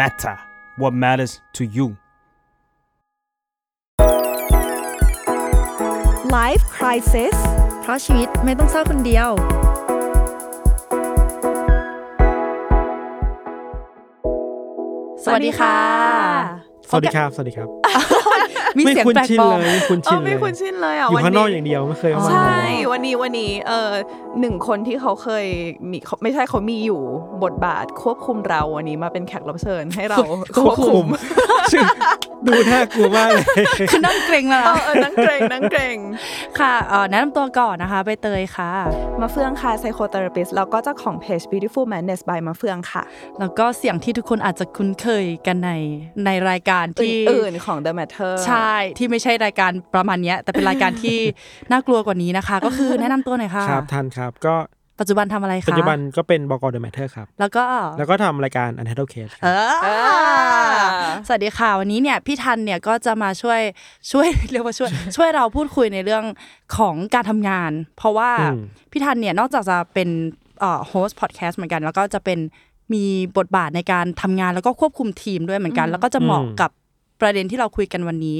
matter what matters to you Life Crisis เพราะชีวิตไม่ต้องเศร้าคนเดียว สวัสดีค่ะ สวัสดีครับ สวัสดีครับ มีไม่เสียงคุ้นแปลกชินปลอมเลยไม่คุ้นเอชิอนเลไม่ยคุ้นชินเลยอะอยู่วันข้างนอกนี้อย่างเดียวไม่เคยเข้ามาใช่เลยวันนี้วันนี้เออหนึ่งคนที่เขาเคยมีเขาไม่ใช่เขามีอยู่บทบาทควบคุมเราวันนี้มาเป็นแขกรับเชิญให้เราควบคุมซึ่งดูน่ากลัวมากเลยคือนั่งเกรงแล้วเอนะอเออนั่งเกรงนั่งเกรงค่ะเอ่อแนะนำตัวก่อนนะคะใบเตยค่ะ มาเฟืองค่ะ psychotherapist แล้วก็เจ้าของเพจ beautiful madness by มาเฟืองค่ะ แล้วก็เสียงที่ทุกคนอาจจะคุ้นเคยกันในในรายการที่อื่นๆของ the matter ใช่ที่ไม่ใช่รายการประมาณเนี้ย แต่เป็นรายการที่น่ากลัวกว่านี้นะคะ ก็คือแนะนำตัวหน่อยค่ะครับทันครับก็ปัจจุบันทำอะไรคะปัจจุบันก็เป็นบก. The MATTER ครับ แล้วก็แล้วก็ทำรายการ Untitled Case คเอรับอสวัสดีค่ะ วันนี้เนี่ยพี่ทันเนี่ยก็จะมาช่วยช่วยเรียกว่าช่วย ช่วยเราพูดคุยในเรื่องของการทำงาน เพราะว่าอืมพี่ทันเนี่ยนอกจากจะเป็นเอ่อ host podcast เหมือนกัน แล้วก็จะเป็นมีบทบาทในการทำงานแล้วก็ควบคุมทีมด้วยเหมือนกัน แล้วก็จะเหมาะกับ ประเด็นที่เราคุยกันวันนี้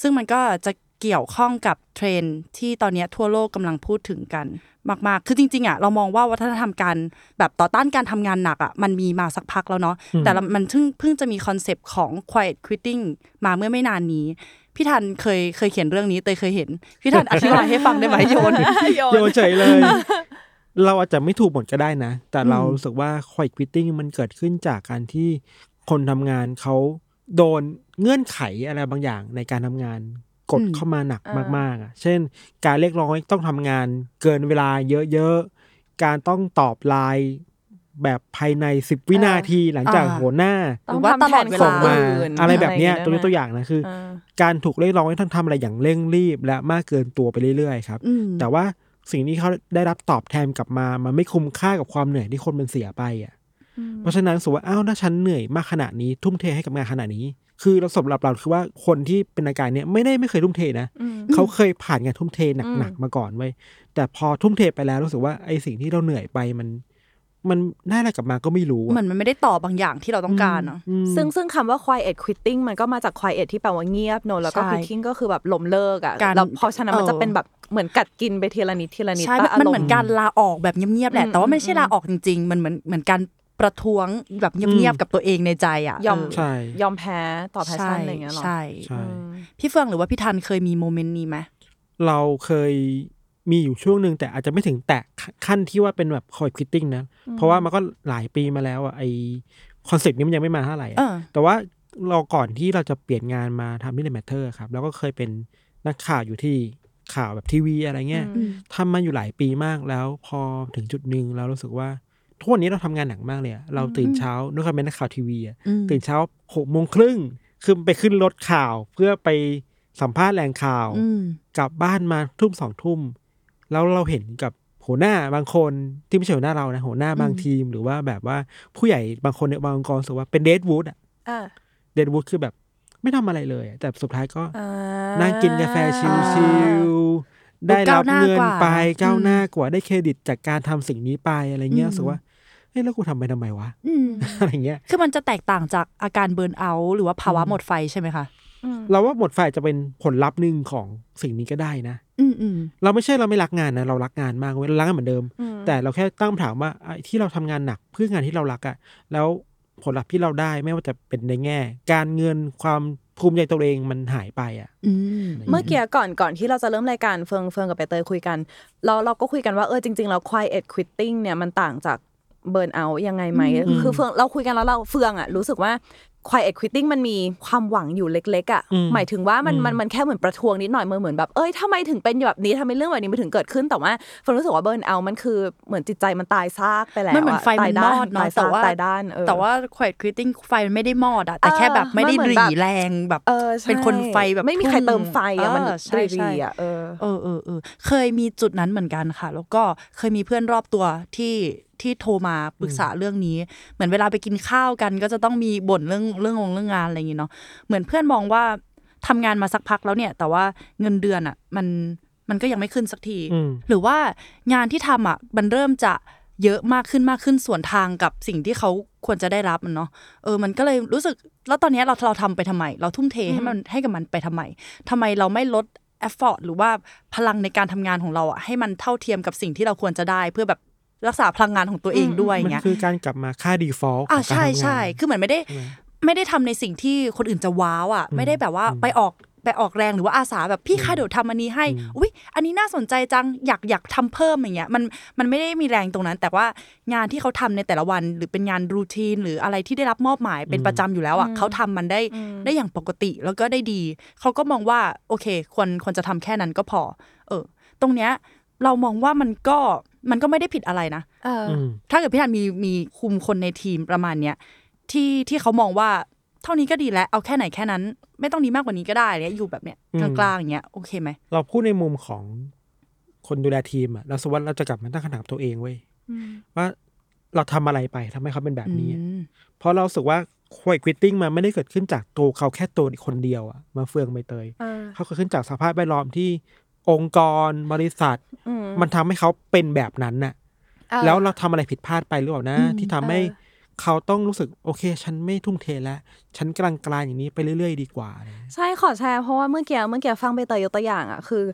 ซึ่งมันก็จะเกี่ยวข้องกับเทรนด์ที่ตอนเนี้ยทั่วโลกกำลังพูดถึงกัน มากๆ คือจริงๆอะเรามองว่าวัฒนธรรมการแบบต่อต้านการทำงานหนักอะมันมีมาสักพักแล้วเนาะแต่ละมันเพิ่งเพิ่งจะมีคอนเซปต์ของ quiet quitting มาเมื่อไม่นานนี้พี่ทันเคยเคยเขียนเรื่องนี้เตยเคยเห็น พี่ทันอธิบายให้ฟังได้ไหมโยนโยนเฉยเลย เราอาจจะไม่ถูกหมดก็ได้นะ แต่เรารู้สึกว่า quiet quitting มันเกิดขึ้นจากการที่คนทำงานเขา โดนเงื่อนไขอะไรบางอย่างในการทำงานกดอืมเข้ามาหนักมากๆอะ เช่น การเรียกร้องให้ต้องทำงานเกินเวลาเยอะๆ การต้องตอบไลน์แบบภายในสิบวินาทีหลังจากอ่าหัวหน้าหรือว่าตลอดเวลาส่งมาอื่นอะไรแบบเนี้ยอะไรตัวอย่างนี้เงี้ยตัวอย่างนะคือเออการถูกเรียกร้องให้ต้องทำอะไรอย่างเร่งรีบ และมากเกินตัวไปเรื่อยๆครับอืมแต่ว่าสิ่งที่เขาได้รับตอบแทนกลับมา มันไม่คุ้มค่ากับความเหนื่อยที่คนมันเสียไปอะ เพราะฉะนั้นสมมติว่าอ้าวถ้าฉันเหนื่อยมากขนาดนี้ทุ่มเทให้กับงานขนาดนี้ คือเราสำหรับเราคือว่าคนที่เป็นอาการเนี้ยไม่ได้ไม่เคยทุ่มเทนะอืมเขาเคยผ่านงานทุ่มเทหนักอืมๆมาก่อนไว้ยแต่พอทุ่มเทไปแล้วรู้สึกว่าไอ้สิ่งที่เราเหนื่อยไปมันมันได้อะไรกลับมาก็ไม่รู้อะเหมือนมันไม่ได้ตอบบางอย่างที่เราต้องการเนาะอืมซึ่งซึ่งคำว่า quiet quitting มันก็มาจาก quiet ที่แปลว่าเงียบเนอะแล้วก็ใช่ quitting ก็คือแบบล้มเลิกอะการแล้วเพราะฉะนั้นมันเออจะเป็นแบบเหมือนกัดกินไปทีละนิดทีละนิดใช่ปะมันเหมือนารณ์การลาออกแบบเงียบๆแหละอืมแต่ว่าไม่ใช่อืมลาออกจริงๆ มันเหมือนเหมือนการ ประท้วงแบบเงียบๆกับตัวเองในใจอะยอมเใช่ยอมแพ้ต่อ passion อะไรอย่างเงี้ยหรอใช่ใช่พี่เฟิงหรือว่าพี่ทันเคยมี moment นี้ไหมเราเคยมีอยู่ช่วงหนึ่งแต่อาจจะไม่ถึงแตะขั้นที่ว่าเป็นแบบ quiet quitting นะ เพราะว่ามันก็หลายปีมาแล้วอะไอ้ concept นี้มันยังไม่มาเท่าไหร่อะเออแต่ว่าเราก่อนที่เราจะเปลี่ยนงานมาทำที่ The MATTER ครับ แล้วก็เคยเป็นนักข่าวอยู่ที่ข่าวแบบทีวีอะไรเงี้ยอืมทำมาอยู่หลายปีมากแล้ว พอถึงจุดหนึ่งเรารู้สึกว่า ทุกวันนี้เราทำงานหนักมากเลยอะเราตื่นเช้าด้วยความเป็นนักข่าวทีวีอะอืมตื่นเช้าหกโมงครึ่งคือไปขึ้นรถข่าวเพื่อไปสัมภาษณ์แหล่งข่าวอืมกลับบ้านมาทุ่มสองทุ่ม แล้วเราเห็นกับหัวหน้าบางคนที่ไม่ใช่หัวหน้าเรานะหัวหน้าบางทีม หรือว่าแบบว่าผู้ใหญ่บางคนในบางองค์กรรู้สึกว่าเป็นเดดวูดอะอ่าเดดวูดคือแบบไม่ทำอะไรเลยอะแต่สุดท้ายก็อ่านั่งกินกาแฟชิลๆได้รับเงินไปก้าวหน้ากว่าได้เครดิตจากการทำสิ่งนี้ไปอะไรเงี้ยรู้สึกว่าเฮ้ยแล้วกูทำไปทำไมวะอืมอะไรเงี้ยคือมันจะแตกต่างจากอาการเบิร์นเอาท์หรือว่าภาวะหมดไฟใช่ไหมคะเราว่าหมดไฟจะเป็นผลลัพธ์หนึ่งของสิ่งนี้ก็ได้นะ อืมอืมเราไม่ใช่เราไม่รักงานนะ เรารักงานมากเว้ยเรารักงานเหมือนเดิมอืมแต่เราแค่ตั้งคำถามว่าไอ้ที่เราทำงานหนักเพื่องานที่เรารักอะแล้วผลลัพธ์ที่เราได้ไม่ว่าจะเป็นในแง่ การเงินความภูมิใจตัวเองมันหายไปอะอืมเมื่อกี้ก่อนก่อนที่เราจะเริ่มรายการเฟืองเฟืองกับไปเตยคุยกัน เราเราก็คุยกันว่าเออจริงๆแล้ว quiet quitting เนี่ยมันต่างจาก เบิร์นเอายังไงไหมคือเฟืองเราคุยกันแล้วเราเฟืองอะรู้สึกว่า quiet quitting มันมีความหวังอยู่เล็ก ๆอะหมายถึงว่ามันมันมันแค่เหมือนประท้วงนิดหน่อยมันเหมือนแบบเอ้ยทำไมถึงเป็นแบบนี้ทำไมเรื่องแบบนี้มันถึงเกิดขึ้นแต่ว่าเฟืองรู้สึกว่าเบิร์นเอามันคือเหมือนจิตใจมันตายซากไปแล้วมันเหมือนไฟตามัยนมด้าอดตาเนาะยแต่ซากว่าตายด้านเออแต่ว่า quiet quitting ไฟมันไม่ได้มอดอะแต่แค่แบบไม่ได้มันเหมืหอนรีแบบแรงแบบเออใช่เป็นคนไฟแบบไม่มีใครเติมไฟอะมันเใช่ใช่รีๆอะเออเออเออเออเคยมีจุดนั้นเหมือนกันค่ะ แล้วก็เคยมีเพื่อนรอบตัวที่ ที่โทรมาปรึกษาเรื่องนี้ เหมือนเวลาไปกินข้าวกัน ก็จะต้องมีบ่นเรื่องเรื่องงงเรื่องงานอะไรอย่างงี้เนาะเหมือนเพื่อนมองว่าทำงานมาสักพักแล้วเนี่ย แต่ว่าเงินเดือนอะ มันมันก็ยังไม่ขึ้นสักทีอืมหรือว่างานที่ทำอะมันเริ่มจะเยอะมากขึ้นมากขึ้นส่วนทางกับสิ่งที่เขาควรจะได้รับมันเนาะเออมันก็เลยรู้สึกแล้วตอนเนี้ยเราเราทำไปทำไม เราทุ่มเทให้มันให้กับมันไปทำไมทำไมเราไม่ลด effort หรือว่าพลังในการทำงานของเราอะให้มันเท่าเทียมกับสิ่งที่เราควรจะได้เพื่อแบบ รักษาพลังงานของตัวเองด้วยมันเงี้ยคือการกลับมาค่า default ของอ่าการใช่ทำงานใช่คือเหมือนไม่ได้ใช่ไหมไม่ได้ทำในสิ่งที่คนอื่นจะว้าวอะ ไม่ได้แบบว่าไปออกไปออกแรงหรือว่าอาสาแบบพี่คะเดี๋ยวทำอันนี้ให้ อุ้ยอันนี้น่าสนใจจังอยากอยากทำเพิ่มอย่างเงี้ยมันมันไม่ได้มีแรงตรงนั้น แต่ว่างานที่เขาทำในแต่ละวัน หรือเป็นงานรูทีนหรืออะไรที่ได้รับมอบหมายเป็นประจำอยู่แล้วอะเขาทำมันได้ได้อย่างปกติแล้วก็ได้ดี เขาก็มองว่าโอเคควรควรจะทำแค่นั้นก็พอ เออ ตรงเนี้ย เรามองว่ามันก็มันก็ไม่ได้ผิดอะไรนะเอออืมถ้าเกิดพี่ธันมีมีคุมคนในทีมประมาณเนี้ยที่ที่เขามองว่าเท่านี้ก็ดีแล้ว เอาแค่ไหนแค่นั้น ไม่ต้องดีมากกว่านี้ก็ได้เนี่ยอยู่แบบเนี้ยอืกมลางๆอย่างเงี้ยโอเคไหมเราพูดในมุมของคนดูแลทีมอะเราสกวัสเราจะกลับมาตั้งคำถามตัวเองเว้ยว่าเราทำอะไรไปทำให้เขาเป็นแบบนี้อะอืมเพราะเรารู้สึกว่าควายควิตติ้งมันไม่ได้เกิดขึ้นจากตัวเขาแค่ตัวคนเดียวอะมาเฟืองใบเตยเออเขาเกิดขึ้นจากสภาพแวดล้อมที่ องค์กรบริษัทอืมมันทำให้เขาเป็นแบบนั้นน่ะเออแล้วเราทำอะไรผิดพลาดไปหรือเปล่านะ ที่ทำให้เออเขาต้องรู้สึกโอเค ฉันไม่ทุ่มเทแล้ว ฉันกลางกลางๆอย่างนี้ไปเรื่อย ๆ ดีกว่าอะไรเงี้ยใช่ขอแชร์เพราะว่าเมื่อกี้เมื่อกี้ฟังไปเตยยกตัวอย่างอะคือ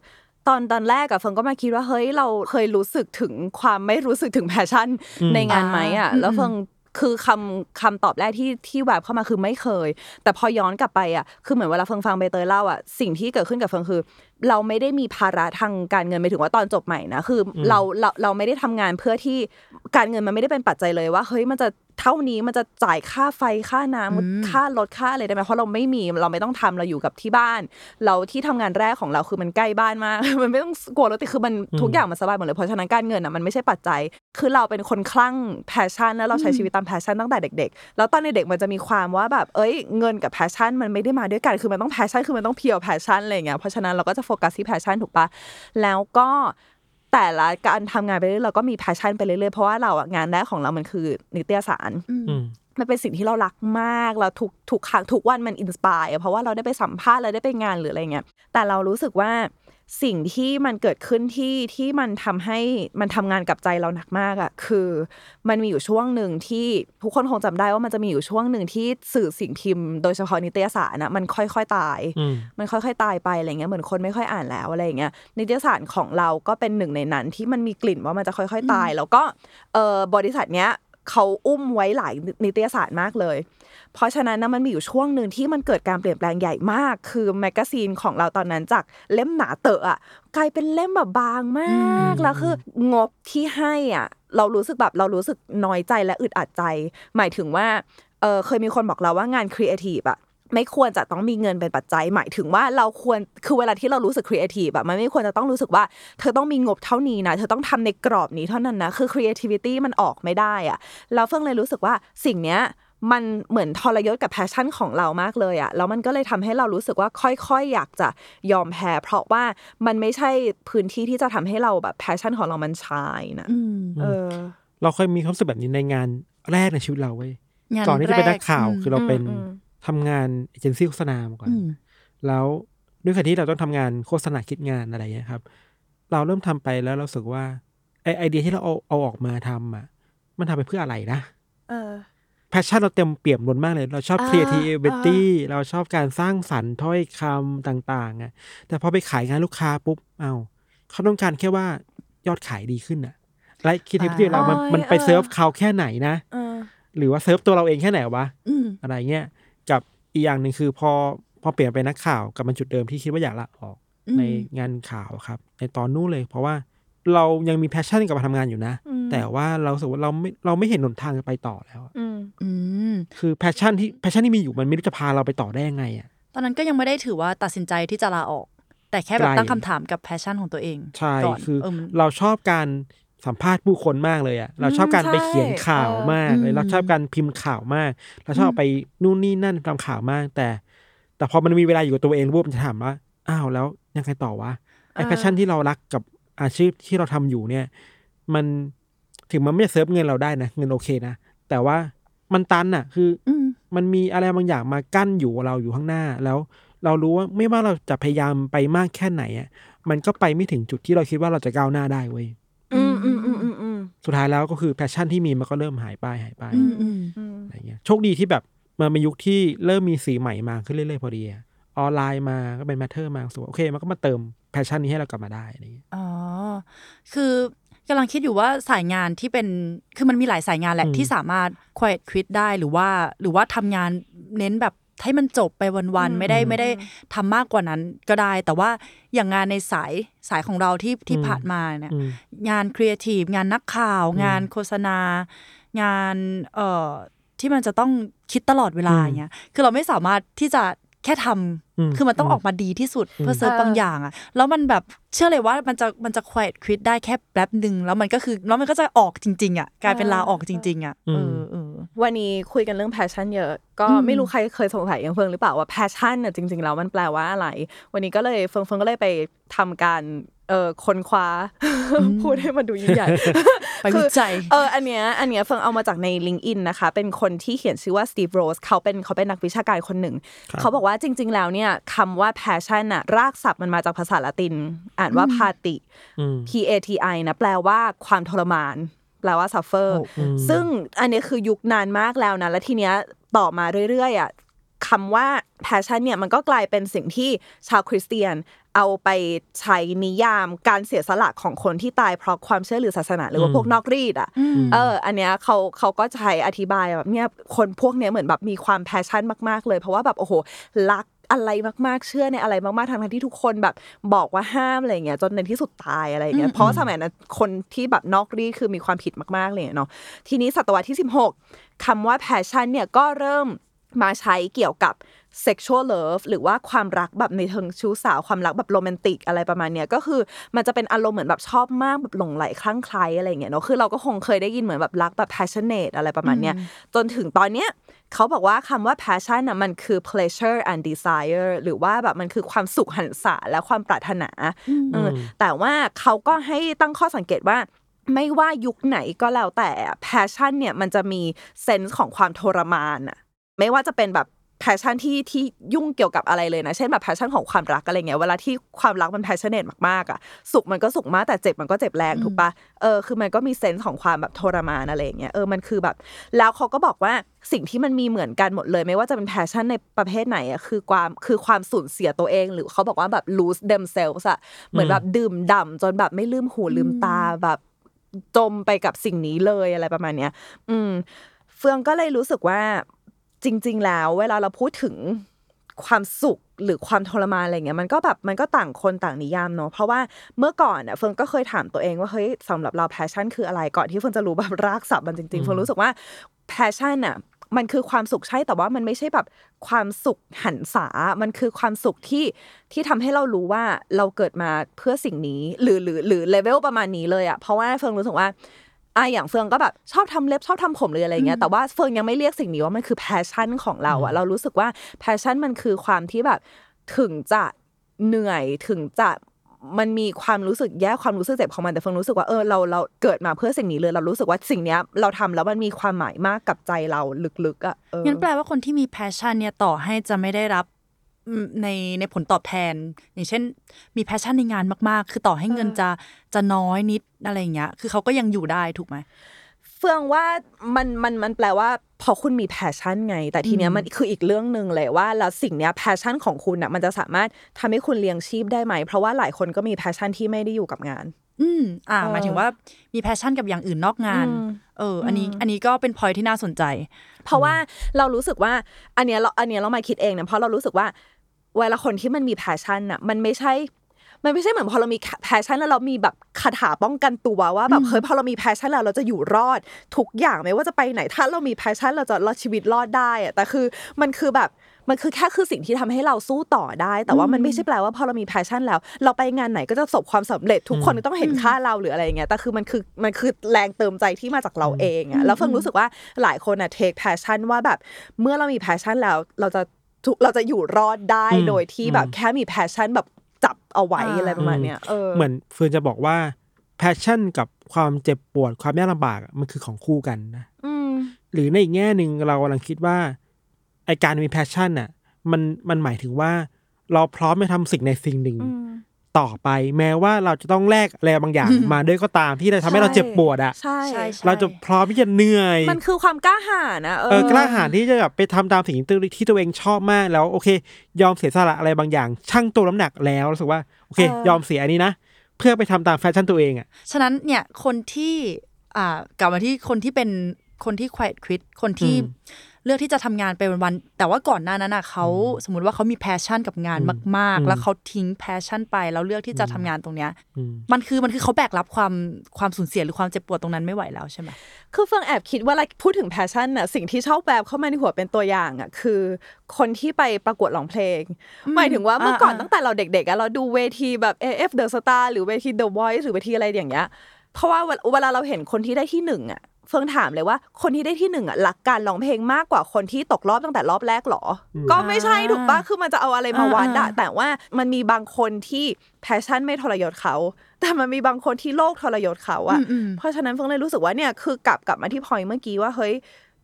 ตอนตอนแรกอะเฟิงก็มาคิดว่าเฮ้ยเราเคยรู้สึกถึงความไม่รู้สึกถึง passion ในงานไหมอะอ่าแล้วเฟิงคือคำคำตอบแรกที่ที่แวบเข้ามาคือไม่เคย แต่พอย้อนกลับไปอะคือเหมือนเวลาเฟิงฟังใบเตยเล่าอะสิ่งที่เกิดขึ้นกับเฟิงคือ เราไม่ได้มีภาระทางการเงินไปถึงว่าตอนจบใหม่นะคืออเราเราเราไม่ได้ทำงานเพื่อที่การเงินมันไม่ได้เป็นปัจจัยเลยว่าเฮ้ยมันจะเท่านี้มันจะจ่ายค่าไฟค่าน้ำค่ารถค่าอะไรได้ไหมเพราะเราไม่มีเราไม่ต้องทำเราอยู่กับที่บ้าน เราที่ทำงานแรกของเราคือมันใกล้บ้านมาก มันไม่ต้องกลัวรถติดคือมันทุกอย่างมันสบายหมดเลยเพราะฉะนั้นการเงินอะมันไม่ใช่ปัจจัย คือเราเป็นคนคลั่ง passion แล้วเราใช้ชีวิตตาม passion ตั้งแต่เด็ก ๆ แล้วตอนเด็กๆมันจะมีความว่าแบบเอ้ยเงินกับ passion มันไม่ได้มาด้วยกันคือมันต้อง passion คือมันต้อง pure passion อะไรอย่างเงี้ยเพราะฉะนั้นเราก็จะโฟกัสที่ passion ถูกปะแล้วก็แต่ละการทำงานไปเรื่อยๆเราก็มี passion ไปเรื่อยๆเพราะว่าเราอะงานแรกของเรามันคือนิตยสารอืมมันเป็นสิ่งที่เรารักมากแล้วทุกทุกครั้งทุกวันมัน inspire เพราะว่าเราได้ไปสัมภาษณ์เราได้ไปงานหรืออะไรเงี้ยแต่เรารู้สึกว่า สิ่งที่มันเกิดขึ้นที่ที่มันทำให้มันทำงานกับใจเราหนักมากอะคือมันมีอยู่ช่วงหนึ่งที่ทุกคนคงจำได้ว่ามันจะมีอยู่ช่วงหนึ่งที่สื่อสิ่งพิมพ์โดยเฉพาะนิตยสารนะมันค่อยๆตายอืมมันค่อยๆตายไปอะไรเงี้ยเหมือนคนไม่ค่อยอ่านแล้วอะไรอย่างเงี้ยนิตยสารของเราก็เป็นหนึ่งในนั้นที่มันมีกลิ่นว่ามันจะค่อย ๆ ตาย แล้วก็เออบริษัทเนี้ยเขาอุ้มไว้หลายนิตยสารมากเลย เพราะฉะนั้นนะมันมีอยู่ช่วงหนึ่งที่มันเกิดการเปลี่ยนแปลงใหญ่มาก คือแมกกาซีนของเราตอนนั้นจากเล่มหนาเตอะอะกลายเป็นเล่มแบบบางมากแล้วคืองบที่ให้อะเรารู้สึกแบบเรารู้สึกน้อยใจและอึดอัดใจ หมายถึงว่าเออเคยมีคนบอกเราว่างานครีเอทีฟอะไม่ควรจะต้องมีเงินเป็นปัจจัย หมายถึงว่าเราควรคือเวลาที่เรารู้สึกครีเอทีฟแบบมันไม่ควรจะต้องรู้สึกว่าเธอต้องมีงบเท่านี้นะเธอต้องทำในกรอบนี้เท่านั้นนะคือ creativity มันออกไม่ได้อะแล้วเฟื่องเลยรู้สึกว่าสิ่งเนี้ย มันเหมือนทรยศกับ passion ของเรามากเลยอะแล้วมันก็เลยทำให้เรารู้สึกว่าค่อยๆ อยากจะยอมแพ้เพราะว่ามันไม่ใช่พื้นที่ที่จะทำให้เราแบบ passion ของเรามัน shine นะอืมเออ เราเคยมีความรู้สึกแบบนี้ในงานแรกในชีวิตเราเว้ยงานก่อนที่จะเป็นนักข่าวแรกคือเราเป็นอืมทำงานเอเจนซี่โฆษณามาก่อนอืมแล้วด้วยการที่เราต้องทำงานโฆษณาคิดงานอะไรเงี้ยครับ เราเริ่มทำไปแล้วเรารู้สึกว่าไอไอเดียที่เราเอาเอาออกมาทำอะ มันทำไปเพื่ออะไรนะเออ passion เราเต็มเปี่ยมล้นมากเลย เราชอบอ่า creativity เราชอบการสร้างสรรค์ถ้อยคำต่างๆอะแต่พอไปขายงานลูกค้าปุ๊บเอาเขาต้องการแค่ว่ายอดขายดีขึ้นอะและ creativity เรามันโอ้ยมันไปเออเซิร์ฟเขาแค่ไหนนะเออหรือว่าเซิร์ฟตัวเราเองแค่ไหนวะอืมอะไรเงี้ยกับอีกอย่างหนึ่งคือพอพอเปลี่ยนไปเป็นนักข่าวกลับมาจุดเดิมที่คิดว่าอยากลาออกอืมในงานข่าวครับ ในตอนนู้นเลย เพราะว่า เรายังมี passion กับมาทำงานอยู่นะอืมแต่ว่าเรารู้สึกว่าเราไม่เราไม่เห็นหนทางจะไปต่อแล้วอะอืมอืมคือ passion ที่ passion ที่มีอยู่มันไม่รู้จะพาเราไปต่อได้ยังไงอะตอนนั้นก็ยังไม่ได้ถือว่าตัดสินใจที่จะลาออก แต่แค่แบบไกลตั้งคำถามกับ passion ของตัวเองใช่ก่อนคือเออมันเราชอบการสัมภาษณ์ผู้คนมากเลยอะเราชอบการไปเขียนข่าวมากเลยอืมเราชอบการพิมพ์ข่าวมาก เราชอบไปนู่นนี่นั่นทำข่าวมาก แต่ แต่พอมันมีเวลาอยู่กับตัวเองปุ๊บมันจะถามว่าอ้าวแล้วยังไงต่อวะไอ้อ่าแพชชั่นที่เรารักกับ อาชีพที่เราทำอยู่เนี่ย มันถึงมันไม่จะเซิร์ฟเงินเราได้นะ เงินโอเคนะ แต่ว่ามันตันอะ คืออืมมันมีอะไรบางอย่างมากั้นอยู่เราอยู่ข้างหน้า แล้วเรารู้ว่าไม่ว่าเราจะพยายามไปมากแค่ไหนอะ มันก็ไปไม่ถึงจุดที่เราคิดว่าเราจะก้าวหน้าได้เว้ยอืมอืมอืมอืมอืมสุดท้ายแล้วก็คือ passion ที่มีมันก็เริ่มหายไปหายไปอืมอืมอืมอะไรเงี้ยโชคดีที่แบบมันเป็นยุคที่เริ่มมีสื่อใหม่มาขึ้นเรื่อยๆพอดีอะออนไลน์มาก็เป็น Matter มาช่วยโอเค มันก็มาเติมpassion นี้ให้เรากลับมาได้อะไรเงี้ยอ๋อ คือกำลังคิดอยู่ว่าสายงานที่เป็นคือมันมีหลายสายงานแหละอืมที่สามารถ quiet quit ได้หรือว่า หรือว่าทำงานเน้นแบบให้มันจบไปวันๆไม่ได้ไม่ได้ทำมากกว่านั้นก็ได้ แต่ว่าอย่างงานในสายสายของเราที่ที่ผ่านมาเนี่ยอืมงานครีเอทีฟงานนักข่าว งานโฆษณา งานเอ่อที่มันจะต้องคิดตลอดเวลาอืมอย่างเงี้ยคือเราไม่สามารถที่จะ แค่ทำอืมคือมันต้องอืมออกมาดีที่สุดเพื่อมเซิร์ฟบางอย่างอะแล้วมันแบบเชื่อเลยว่ามันจะมันจะ quiet quit ได้แค่แป๊บหนึ่งแล้วมันก็คือแล้วมันก็จะออกจริง ๆอะกลายเป็นลาออกจริง ๆอะเออเออวันนี้คุยกันเรื่อง passion เยอะ ก็อืมไม่รู้ใครเคยสงสัยอย่างเฟิงหรือเปล่าว่า passion น่ะจริงๆแล้วมันแปลว่าอะไร วันนี้ก็เลยเฟิงเฟิงก็เลยไปทำการ เอ่อค้นคว้าพูดให้มันดูยิ่งใหญ่ไปวิจัยเอออันเนี้ยอันเนี้ยเฟิงเอามาจากใน LinkedIn นะคะ เป็นคนที่เขียนชื่อว่า Steve Rose เขาเป็นเขาเป็นนักวิชาการคนหนึ่ง เขาบอกว่าจริง ๆ แล้วเนี่ยคำว่า passion น่ะรากศัพท์มันมาจากภาษาละติน อ่านว่า pati อืม P A T I นะแปลว่าความทรมาน แปลว่า suffer โอ้อืมซึ่งอันเนี้ยคือยุคนานมากแล้วนะ แล้วทีเนี้ยต่อมาเรื่อยๆอะ คำว่า passion เนี่ยมันก็กลายเป็นสิ่งที่ชาวคริสเตียนเอาไปใช้นิยามการเสียสละของคนที่ตายเพราะความเชื่อหรือศาสนาหรือว่าพวกนอกรีดอะเออ อันเนี้ยเขาเขาก็ใช้อธิบายแบบเนี่ยคนพวกเนี้ยเหมือนแบบมีความ passion มาก ๆ เลย เพราะว่าแบบโอ้โหรักอะไรมากๆเชื่อในอะไรมากๆทั้งๆที่ทุกคนแบบบอกว่าห้ามอะไรเงี้ยจนในที่สุดตายอะไรเงี้ยเพราะว่าสมัยนั้นคนที่แบบนอกรีตคือมีความผิดมากๆเลยเนาะทีนี้ศตวรรษที่ 16คำว่า passion เนี่ยก็เริ่ม มาใช้เกี่ยวกับ sexual love หรือว่าความรักแบบในเชิงชู้สาวความรักแบบโรแมนติกอะไรประมาณเนี้ยก็คือมันจะเป็นอารมณ์เหมือนแบบชอบมากแบบหลงไหลคลั่งไคล้อะไรอย่างเงี้ยเนาะคือเราก็คงเคยได้ยินเหมือนแบบรักแบบ passionate อะไรประมาณเนี้ยจนถึงตอนเนี้ยเขาบอกว่าคำว่า passion น่ะมันคือ pleasure and desire หรือว่าแบบมันคือความสุขหันษาและความปรารถนาเออแต่ว่าเขาก็ให้ตั้งข้อสังเกตว่าไม่ว่ายุคไหนก็แล้วแต่ passion เนี่ยมันจะมีเซนส์ของความทรมานอะ ไม่ว่าจะเป็นแบบ passion ที่ที่ยุ่งเกี่ยวกับอะไรเลยนะเช่นแบบ passion ของความรักอะไรเงี้ยเวลาที่ความรักมัน passionate มากๆอะสุขมันก็สุขมากแต่เจ็บมันก็เจ็บแรงถูกปะเออคือมันก็มีเซนส์ของความแบบทรมานอะไรเงี้ยเออมันคือแบบ แล้วเขาก็บอกว่าสิ่งที่มันมีเหมือนกันหมดเลย ไม่ว่าจะเป็น passion ในประเภทไหนอะคือความคือความสูญเสียตัวเอง หรือเขาบอกว่าแบบ lose themselves อะเหมือนแบบดื่มด่ำจนแบบไม่ลืมหูลืมตาแบบจมไปกับสิ่งนี้เลยอะไรประมาณเนี้ย อืม เฟืองก็เลยรู้สึกว่า จริง ๆ แล้ว เวลาเราพูดถึงความสุขหรือความทรมานอะไรเงี้ยมันก็แบบมันก็ต่างคนต่างนิยามเนาะเพราะว่าเมื่อก่อนอะเฟิงก็เคยถามตัวเองว่าเฮ้ยสำหรับเรา passion คืออะไรก่อนที่เฟิงจะรู้แบบรากศัพท์มันจริงๆเฟิงรู้สึกว่า passion อะมันคือความสุขใช่แต่ว่ามันไม่ใช่แบบความสุขหรรษา มันคือความสุขที่ที่ทำให้เรารู้ว่าเราเกิดมาเพื่อสิ่งนี้ หรือหรือหรือเลเวลประมาณนี้เลยอะเพราะว่าเฟิงรู้สึกว่า อะอย่างเฟืองก็แบบชอบทำเล็บชอบทำผมเลยอะไรเงี้ยแต่ว่าเฟืองยังไม่เรียกสิ่งนี้ว่ามันคือ passion ของเราอะเรารู้สึกว่า passion มันคือความที่แบบถึงจะเหนื่อยถึงจะมันมีความรู้สึกแย่ความรู้สึกเจ็บของมันแต่เฟืองรู้สึกว่าเออเราเราเกิดมาเพื่อสิ่งนี้เลยเรารู้สึกว่าสิ่งเนี้ยเราทำแล้วมันมีความหมายมากกับใจเราลึกๆอะเอองั้นแปลว่าคนที่มี passion เนี่ยต่อให้จะไม่ได้รับอืม ในในผลตอบแทน อย่างเช่น มี passion ในงานมาก ๆ คือต่อให้เงินจะจะน้อยนิดอะไรอย่างเงี้ยคือเขาก็ยังอยู่ได้ถูกไหมเฟืองว่ามันมันมันแปลว่าพอคุณมี passion ไง แต่ทีเนี้ยมันคืออีกเรื่องหนึ่งเลยว่าแล้วสิ่งเนี้ย passion ของคุณอะมันจะสามารถทำให้คุณเลี้ยงชีพได้ไหม เพราะว่าหลายคนก็มี passion ที่ไม่ได้อยู่กับงาน อืมอ่าเออหมายถึงว่ามี passion กับอย่างอื่นนอกงานอืมเออ อันนี้อันนี้ก็เป็นพอยที่น่าสนใจ เพราะว่าเรารู้สึกว่า อันเนี้ยเราอันเนี้ยเรามาคิดเองเนี่ยเพราะเรารู้สึกว่า เวลาคนที่มันมี passion อะมันไม่ใช่ มันไม่ใช่เหมือนพอเรามี passion แล้วเรามีแบบคาถาป้องกันตัวว่าแบบเฮ้ยพอเรามี passion แล้วเราจะอยู่รอดทุกอย่างไม่ว่าจะไปไหนถ้าเรามี passion เราจะรอดชีวิตรอดได้อะแต่คือมันคือแบบมันคือแค่คือสิ่งที่ทำให้เราสู้ต่อได้ แต่ว่ามันไม่ใช่แปลว่าพอเรามี passion แล้ว เราไปงานไหนก็จะประสบความสำเร็จทุกคนต้องเห็นค่าเราหรืออะไรอย่างเงี้ยแต่คือมันคือมันคือแรงเติมใจที่มาจากเราเองอะแล้วเฟิงรู้สึกว่าหลายคนอะ take passion ว่าแบบเมื่อเรามี passion แล้วเราจะทุก เราจะอยู่รอดได้อืมโดยที่แบบแค่มี passion แบบจับเอาไว้อ่าอะไรประมาณเนี้ยเออเหมือนเฟิร์นจะบอกว่า passion กับความเจ็บปวดความยากลำบากอะมันคือของคู่กันนะอืมหรือในอีกแง่หนึ่งเรากำลังคิดว่าไอการมี passion น่ะ มันมันหมายถึงว่า เราพร้อมจะทำสิ่งในสิ่งหนึ่งอืม ต่อไป แม้ว่าเราจะต้องแลกอะไรบางอย่างมาด้วยก็ตามที่จะทำให้เราเจ็บปวดอะใช่ใช่ใช่เราจะพร้อมที่จะเหนื่อย มันคือความกล้าหาญนะเออกล้าหาญที่จะแบบไปทำตามสิ่งที่ตัวเองชอบมากแล้วโอเค ยอมเสียสละอะไรบางอย่าง ชั่งตวงน้ำหนักแล้วรู้สึกว่าโอเค ยอมเสียอันนี้นะเพื่อไปทำตาม passion ตัวเองอะฉะนั้นเนี่ยคนที่อ่ากลับมาที่คนที่เป็นคนที่ quiet quit คนที่อืม เลือกที่จะทำงานไปวันๆแต่ว่าก่อนหน้านั้นน่ะเขาสมมติว่าเขามี passion กับงานมากอืมๆแล้วเขาทิ้ง passion ไปแล้วเลือกที่จะทำงานตรงเนี้ยอืมมันคือมันคือเขาแบกรับความความสูญเสียหรือความเจ็บปวดตรงนั้นไม่ไหวแล้วใช่ไหมคือเฟิงแอบคิดว่าอะไรพูดถึง passion น่ะสิ่งที่ชอบแบบเข้ามาในหัวเป็นตัวอย่างอะคือ คนที่ไปประกวดร้องเพลง หมายถึงว่าเมื่อก่อนอ่าตั้งแต่เราเด็กๆอะเราดูเวทีแบบ AF The Star หรือเวที The Voice หรือเวทีอะไรอย่างเงี้ยเพราะว่าเวลเวลาเราเห็นคนที่ได้ที่หนึ่งอะ เฟิงถามเลยว่า คนที่ได้ที่หนึ่งอะรักการร้องเพลงมากกว่าคนที่ตกรอบตั้งแต่รอบแรกหรออก็ไม่ใช่ถูกปะคือมันจะเอาอะไรมาวัดอะแต่ว่ามันมีบางคนที่ passion ไม่ทรยศเขา แต่มันมีบางคนที่โลกทรยศเขาอะอืมเพราะฉะนั้นเฟิงเลยรู้สึกว่าเนี่ยคือกลับกลับมาที่พอยเมื่อกี้ว่าเฮ้ย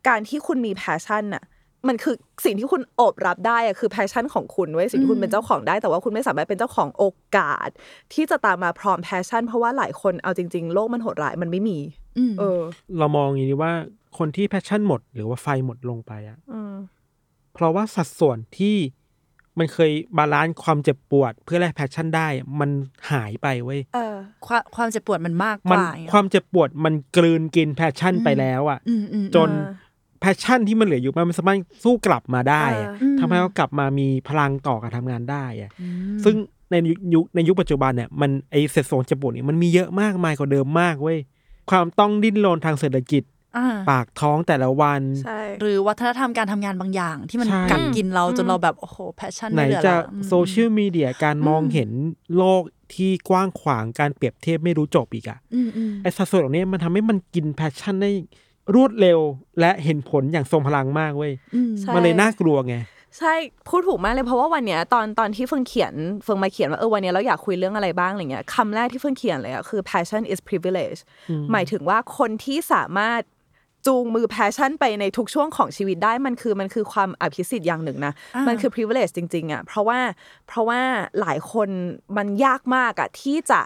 การที่คุณมี passion น่ะ มันคือสิ่งที่คุณโอบรับได้อะคือ passion ของคุณเว้ยสิ่งที่คุณเป็นเจ้าของได้ แต่ว่าคุณไม่สามารถเป็นเจ้าของโอกาส ที่จะตามมาพร้อม passion เพราะว่าหลายคนเอาจริง ๆ โลกมันโหดร้ายมันไม่มีอืมเออ เรามองอย่างนี้ว่าคนที่ passion หมด หรือว่าไฟหมดลงไปอะอืมเพราะว่าสัดส่วนที่มันเคย balance ความเจ็บปวด เพื่อแลก passion ได้ มันหายไปเว้ยเออความความเจ็บปวดมันมากกมันว่าอย่างเงี้ยความเจ็บปวดมันกลืนกิน passion ไปแล้วอะอืมอืมจน passion ที่มันเหลืออยู่มันไม่สามารถสู้กลับมาได้อะเออ ทำให้เขากลับมามีพลังต่อการทำงานได้อะอืมซึ่งในยุคยุคในยุคปัจจุบันเนี่ยมันไอเศษส่วนเจ็บปวดเนี่ยมันมีเยอะมากมายกว่าเดิมมากเว้ยความต้องดิ้นรนทางเศรษฐกิจ อ่าปากท้องแต่ละวัน ใช่ หรือวัฒนธรรมการทำงานบางอย่าง ที่มันใช่ กัดกินเราจนเราแบบ โอ้โห passion ไหนไม่เหลือจะละอืม โซเชียลมีเดียการมองเห็นโลกที่กว้างขวางการเปรียบเทียบไม่รู้จบอีกอะอืมอืมไอสัดส่วนเหล่านี้มันทำให้มันกิน passion ได้ รวดเร็วและเห็นผลอย่างทรงพลังมากเว้ยอืมใช่มันเลยน่ากลัวไงใช่พูดถูกมากเลยเพราะว่าวันเนี้ยตอนตอนที่เฟิงเขียนเฟิงมาเขียนว่าเออวันเนี้ยเราอยากคุยเรื่องอะไรบ้างอะไรเงี้ยคำแรกที่เฟิงเขียนเลยอะคือ passion is privilege หมายถึงว่าคนที่สามารถจูงมือ passion ไปในทุกช่วงของชีวิตได้มันคือมันคือความอภิสิทธิ์อย่างหนึ่งนะอ่ามัมันคือ privilege จริงๆอะเพราะว่าเพราะว่าหลายคนมันยากมากอะที่จะ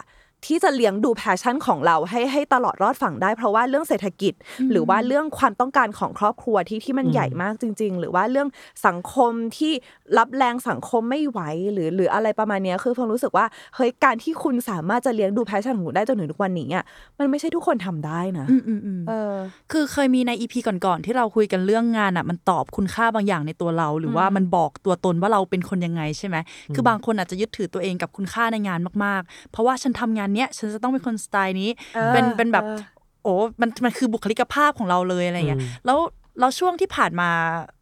ที่จะเลี้ยงดู passion ของเราให้ให้ตลอดรอดฝั่งได้ เพราะว่าเรื่องเศรษฐกิจ หรือว่าเรื่องความต้องการของครอบครัวที่ที่มันใหญ่มากจริง ๆ หรือว่าเรื่องสังคมที่รับแรงสังคมไม่ไหวหรือหรืออะไรประมาณเนี้ยคือเฟิงรู้สึกว่าเฮ้ยการที่คุณสามารถจะเลี้ยงดู passion ของคุณได้จนถึงทุกวันนี้อะมันไม่ใช่ทุกคนทำได้นะอืมอืมอืมเออ คือเคยมีในอีพีก่อนๆที่เราคุยกันเรื่องงานอะ มันตอบคุณค่าบางอย่างในตัวเรา หรือว่ามันบอกตัวตนว่าเราเป็นคนยังไงใช่ไหมคือบางคนอาจจะยึดถือตัวเองกับคุณค่าในงานมากๆ เพราะว่าฉันทำงานเนี้ยฉันจะต้องเป็นคนสไตล์นี้เออเป็นเป็นแบบเออโอ้มันมันคือบุคลิกภาพของเราเลยอะไรเงี้ยอืมแล้วแล้วช่วงที่ผ่านมา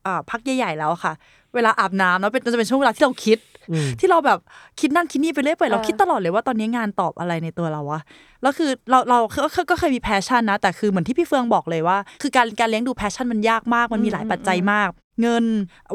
อ่าพักใหญ่ ๆ แล้วอะค่ะ เวลาอาบน้ำเนาะเป็นจะเป็นช่วงเวลาที่เราคิดอืมที่เราแบบคิดนั่นคิดนี่ไปเรื่อยเปื่อยเราเออคิดตลอดเลยว่าตอนนี้งานตอบอะไรในตัวเราวะแล้วคือเราเราก็ก็ก็เคยมี passion นะ แต่คือเหมือนที่พี่เฟิงบอกเลยว่า คือการการเลี้ยงดู passion มันยากมากมันมีหลายปัจจัยมาก เงิน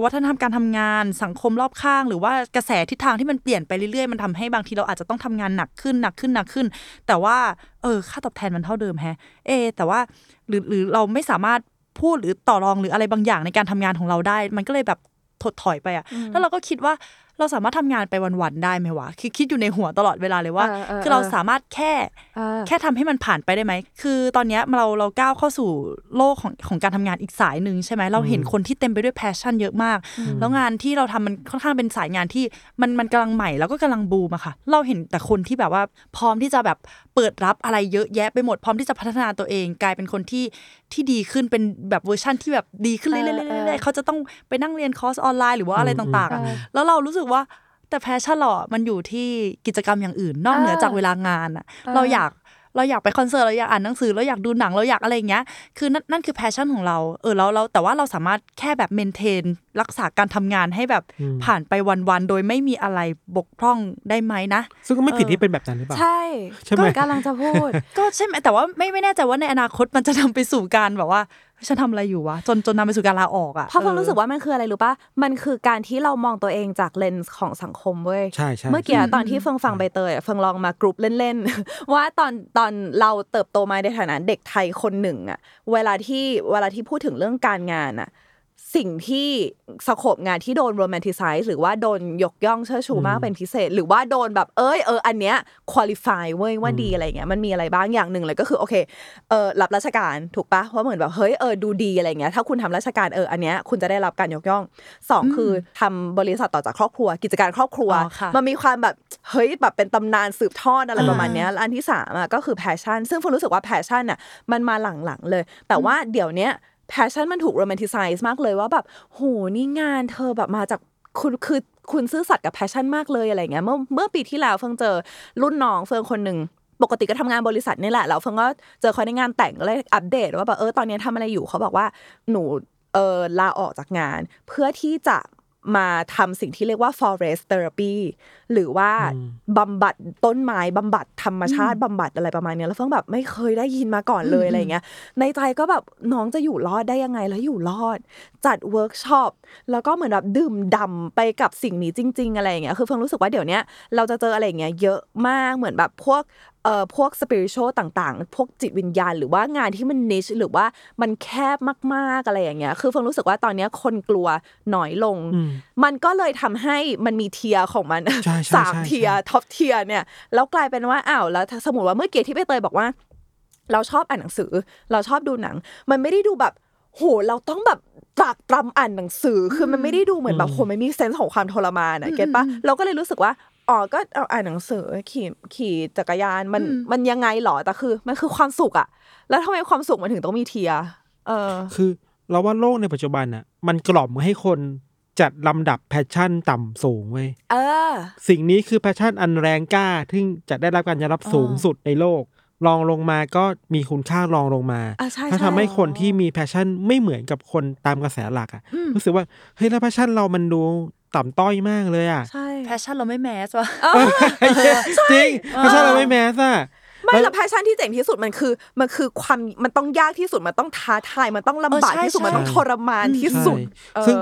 วัฒนธรรมการทำงาน สังคมรอบข้าง หรือว่ากระแสทิศทางที่มันเปลี่ยนไปเรื่อยๆ มันทำให้บางทีเราอาจจะต้องทำงานหนักขึ้นหนักขึ้นหนักขึ้น แต่ว่าเออค่าตอบแทนมันเท่าเดิมแฮะ เอะแต่ว่าหรือหรือเราไม่สามารถพูดหรือต่อรองหรืออะไรบางอย่างในการทำงานของเราได้ มันก็เลยแบบถดถอยไปอะแล้วเราก็คิดว่า เราสามารถทำงานไปวันๆได้ไหมวะคือคิดอยู่ในหัวตลอดเวลาเลยว่าเออเออคือเราเออสามารถแค่เออแค่ทำให้มันผ่านไปได้ไหม คือตอนเนี้ยเราเราก้าวเข้าสู่โลกของของการทำงานอีกสายหนึ่งใช่ไหมเราเห็นคนที่เต็มไปด้วย passion เยอะมาก แล้วงานที่เราทำมันค่อนข้างเป็นสายงานที่มันมันกำลังใหม่แล้วก็กำลังบูมอะค่ะ เราเห็นแต่คนที่แบบว่าพร้อมที่จะแบบเปิดรับอะไรเยอะแยะไปหมดพร้อมที่จะพัฒนาตัวเอง กลายเป็นคนที่ที่ดีขึ้นเป็นแบบเวอร์ชั่นที่แบบดีขึ้นเรื่อยๆเออเออเรื่อยๆเขาจะต้องไปนั่งเรียนคอร์สออนไลน์หรือว่าอะไรต่างๆอะเออแล้วเรารู้สึกว่าแต่ passion เราอะมันอยู่ที่กิจกรรมอย่างอื่น นอกเหนือจากเวลางานอะเออเราอยาก เราอยากไปคอนเสิร์ตเราอยากอ่านหนังสือเราอยากดูหนังเราอยากอะไรอย่างเงี้ยคือนั่นนั่นคือ passion ของเราเออแล้วเราแต่ว่าเราสามารถแค่แบบ maintain รักษาการทำงานให้แบบผ่านไปวันๆโดยไม่มีอะไรบกพร่องได้ไหมนะ ซึ่งก็ไม่ผิดที่เป็นแบบนั้นหรือเปล่าใช่ใช่ไหมก็กำลังจะพูด ก็ใช่ไหมแต่ว่าไม่ไม่แน่ใจว่าในอนาคตมันจะนำไปสู่การแบบว่าเฮ้ย ฉันทำอะไรอยู่วะจนจนนำไปสู่การลาออกอะเพราะผมออรู้สึกว่ามันคืออะไรรู้ป่ะมันคือการที่เรามองตัวเองจากเลนส์ของสังคมเว้ยใช่ใช่เมื่อกี้ตอนที่เฟิงฟังใบเตยอะเฟิงลองมากรุ๊ปเล่นๆว่าตอนตอนเราเติบโตมาในฐานะเด็กไทยคนหนึ่งอะเวลาที่เวลาที่พูดถึงเรื่องการงานอะ สิ่งที่สโคปงานที่โดนโรแมนติไซส์หรือว่าโดนยกย่องเชิดชูมากเป็นพิเศษ หรือว่าโดนแบบเอ้ยเอออันเนี้ยคุริฟายเว้ยว่าดีอะไรเงี้ยมันมีอะไรบ้างอย่างหนึ่งเลยก็คือโอเคเออรับราชการถูกปะว่าเหมือนแบบเฮ้ยเออดูดีอะไรเงี้ยถ้าคุณทำราชการเอออันเนี้ยคุณจะได้รับการยกย่องสองคือทำบริษัทต่อจากครอบครัว กิจการครอบครัวอ๋อค่ะมันมีความแบบเฮ้ยแบบเป็นตำนานสืบทอดอะไรประมาณเนี้ยแล้วอันที่สามอะก็คือ passion ซึ่งเฟิงรู้สึกว่า passion อะมันมาหลังๆเลย แต่ว่าเดี๋ยวเนี้ย passion มันถูก romanticize มากเลยว่าแบบโหนี่งานเธอแบบมาจากคุณคือคุณซื่อสัตย์กับ passion มากเลยอะไรเงี้ยเมื่อเมื่อปีที่แล้วเฟิงเจอรุ่นน้องเฟิงคนหนึ่งปกติก็ทำงานบริษัทนี่แหละแล้วเฟิงก็เจอเขาในงานแต่งก็เลยอัปเดตว่าแบบเออตอนนี้ทำอะไรอยู่เขาบอกว่าหนูเออลาออกจากงาน เพื่อที่จะ มาทำสิ่งที่เรียกว่า forest therapy หรือว่าบำบัดต้นไม้บำบัดธรรมชาติบำบัดอะไรประมาณเนี้ยแล้วเฟิงแบบไม่เคยได้ยินมาก่อนเลยอะไรเงี้ย ในใจก็แบบน้องจะอยู่รอดได้ยังไงแล้วอยู่รอด จัดเวิร์กช็อปแล้วก็เหมือนแบบดื่มด่ำไปกับสิ่งนี้จริง ๆ อะไรอย่างเงี้ยคือเฟิงรู้สึกว่าเดี๋ยวเนี้ยเราจะเจออะไรอย่างเงี้ยเยอะมากเหมือนแบบพวก เอ่อพวก spiritual ต่างๆ พวกจิตวิญญาณ หรือว่างานที่มัน niche หรือว่ามันแคบมากๆอะไรอย่างเงี้ย คือเฟืองรู้สึกว่าตอนเนี้ยคนกลัวน้อยลง มันก็เลยทำให้มันมี tier ของมันใช่ใช่สามใช่ tier top tier เนี่ยแล้วกลายเป็นว่าอ้าวแล้วถ้าสมมติว่าเมื่อกี้ที่ใบเตยบอกว่า เราชอบอ่านหนังสือ เราชอบดูหนัง มันไม่ได้ดูแบบ โหเราต้องแบบตรากตรำอ่านหนังสือคือมันไม่ได้ดูเหมือนแบบโหไม่มี sense ของความทรมานอะ get ปะเราก็เลยรู้สึกว่าอ๋อก็เอาอ่านหนังสือขี่ขี่จักรยานมันมันยังไงหรอแต่คือ มันคือความสุขอะแล้วทำไมความสุขมันถึงต้องมี tier เออ คือ เราว่าโลกในปัจจุบันอะมันกล่อมให้คนจัดลำดับ passion ต่ำสูงเว้ยเออ สิ่งนี้คือ passion อันแรงกล้าที่จะได้รับการยอมรับสูงสุดในโลก รองลงมาก็มีคุณค่ารองลงมาอะใช่ถ้าใช่ทำให้คนที่มี passion ไม่เหมือนกับคนตามกระแสหลักอะ รู้สึกว่าเฮ้ยแล้ว passion เรามันดูต่ำต้อยมากเลยอะ ใช่ passion เราไม่ mass ว่ะจริง passion เราไม่ mass อะไม่และ passion ที่เจ๋งที่สุดมันคือมันคือความมันต้องยากที่สุดมันต้องท้าทายมันต้องลำบากเออใช่ที่สุดใช่มันต้องทรมานที่สุดใช่ซึ่ง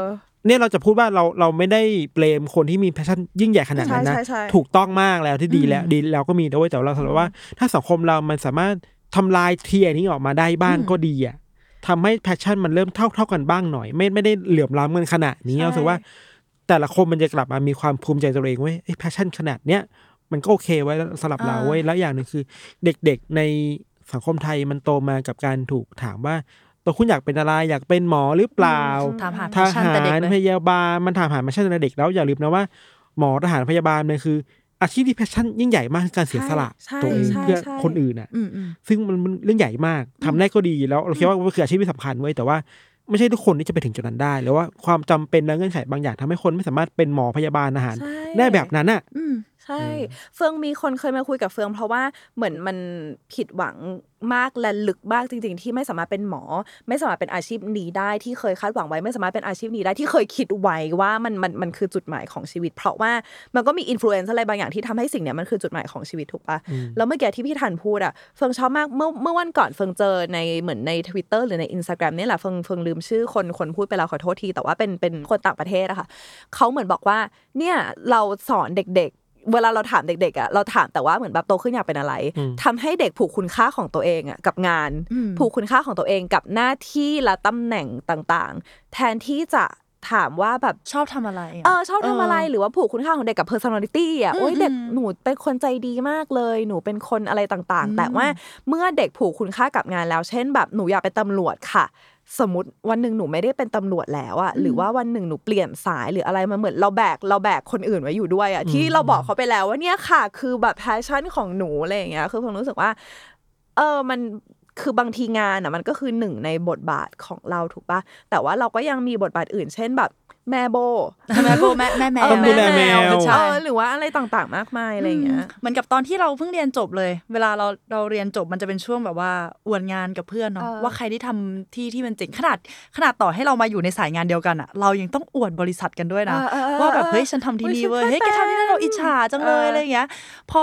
เออเนี่ยเราจะพูดว่าเราเราไม่ได้ blame คนที่มี passion ยิ่งใหญ่ขนาดนั้นนะใช่ใช่ใช่ถูกต้องมากแล้วที่ดีแล้วดีแล้วก็มีด้วยแต่เราสำหรับว่า ถ้าสังคมเรามันสามารถทำลาย tier นี้ออกมาได้บ้างก็ดีอะทำให้ passion มันเริ่มเท่าเท่ากันบ้างหน่อย ไม่ไม่ได้เหลื่อมล้ำกันขนาดนี้เรารู้สึกว่า แต่ละคนมันจะกลับมามีความภูมิใจตัวเองเว้ยไอ้ passion ขนาดเนี้ยมันก็โอเคไว้สำหรับเราเว้ยแล้วอย่างหนึ่งคือ เด็กๆในสังคมไทยมันโตมากับการถูกถามว่า ตัวคุณอยากเป็นอะไรอยากเป็นหมอหรือเปล่าถามหาท passion แต่เด็กหารเลยพยาบาลมันถามหา passion ในเด็กแล้วอย่าลืมนะว่าหมอทหารพยาบาลเนี่ยคือ อาชีพที่ passion ยิ่งใหญ่มากคือการเสียสละใช่ตัวเองใช่เพื่อใช่คนอื่นอะอืมอืมซึ่งมันมันเรื่องใหญ่มากทำได้ก็ดีแล้วเราคิดว่ามันคืออาชีพที่สำคัญเว้ยแต่ว่าไม่ใช่ทุกคนที่จะไปถึงจุดนั้นได้หรือว่าความจำเป็นและเงื่อนไขบางอย่างทำให้คนไม่สามารถเป็นหมอพยาบาลอาหารใช่ได้แบบนั้นอะอืม ใช่ เฟืองมีคนเคยมาคุยกับเฟือง เพราะว่าเหมือนมันผิดหวังมากและลึกมากจริง ๆ ที่ไม่สามารถเป็นหมอ ไม่สามารถเป็นอาชีพนี้ได้ที่เคยคาดหวังไว้ ไม่สามารถเป็นอาชีพนี้ได้ที่เคยคิดไว้ว่ามันมันมันคือจุดหมายของชีวิต เพราะว่ามันก็มีอิทธิพลอะไรบางอย่างที่ทำให้สิ่งเนี้ยมันคือจุดหมายของชีวิตถูกปะแล้วเมื่อกี้ที่พี่ทันพูดอะเฟืองชอบมากเมื่อเมื่อวันก่อนเฟืองเจอในเหมือนใน Twitter หรือใน Instagram นี่แหละเฟืองเฟืองลืมชื่อคนคนพูดไปแล้วขอโทษทีแต่ว่าเป็นเป็นคนต่างประเทศอะค่ะเขาเหมือนบอกว่าเนี่ยเราสอนเด็กๆ เวลาเราถามเด็กๆอะเราถามแต่ว่าเหมือนแบบโตขึ้นอยากเป็นอะไรทำให้เด็กผูกคุณค่าของตัวเองอะกับงาน ผูกคุณค่าของตัวเองกับหน้าที่และตำแหน่งต่างๆ แทนที่จะถามว่าแบบชอบทำอะไระเออชอบทำอะไรหรือว่าผูกคุณค่าของเด็กกับ personality อะโอ้ยอืมเด็กหนูเป็นคนใจดีมากเลย หนูเป็นคนอะไรต่างๆ แต่ว่าเมื่อเด็กผูกคุณค่ากับงานแล้ว เช่นแบบหนูอยากเป็นตำรวจค่ะ สมมติวันหนึ่งหนูไม่ได้เป็นตำรวจแล้วอะหรือว่าวันหนึ่งหนูเปลี่ยนสายหรืออะไรมันเหมือนเราแบกเราแบกคนอื่นไว้อยู่ด้วยอะที่เราบอกเขาไปแล้วว่าเนี่ยค่ะ คือแบบแพชชั่นของหนูอะไรอย่างเงี้ยคือผมรู้สึกว่า เออมัน คือบางทีงานอะมันก็คือหนึ่งในบทบาทของเราถูกปะแต่ว่าเราก็ยังมีบทบาทอื่น เช่นแบบแม่โบแม่โบแม่แม่แมวต้องดูแลแมวใช่เออหรือว่าอะไรต่างๆมากมายอะไรอย่างเงี้ยเหมือนกับตอนที่เราเพิ่งเรียนจบเลย เวเวลาเราเราเรียนจบมันจะเป็นช่วงแบบว่าอวดงานกับเพื่อนเนาะเออว่าใครที่ทำที่ที่มันเจ๋งขนาดขนาดต่อให้เรามาอยู่ในสายงานเดียวกันอะเรายังต้องอวดบริษัทกันด้วยนะเออเออว่าแบบเฮ้ยฉันทำที่นี่เว้ยเฮ้ยยฉัแกนเคยทำที่นั่นเราอิจฉาจังเลยเออออะไรอย่างเงี้ยพอ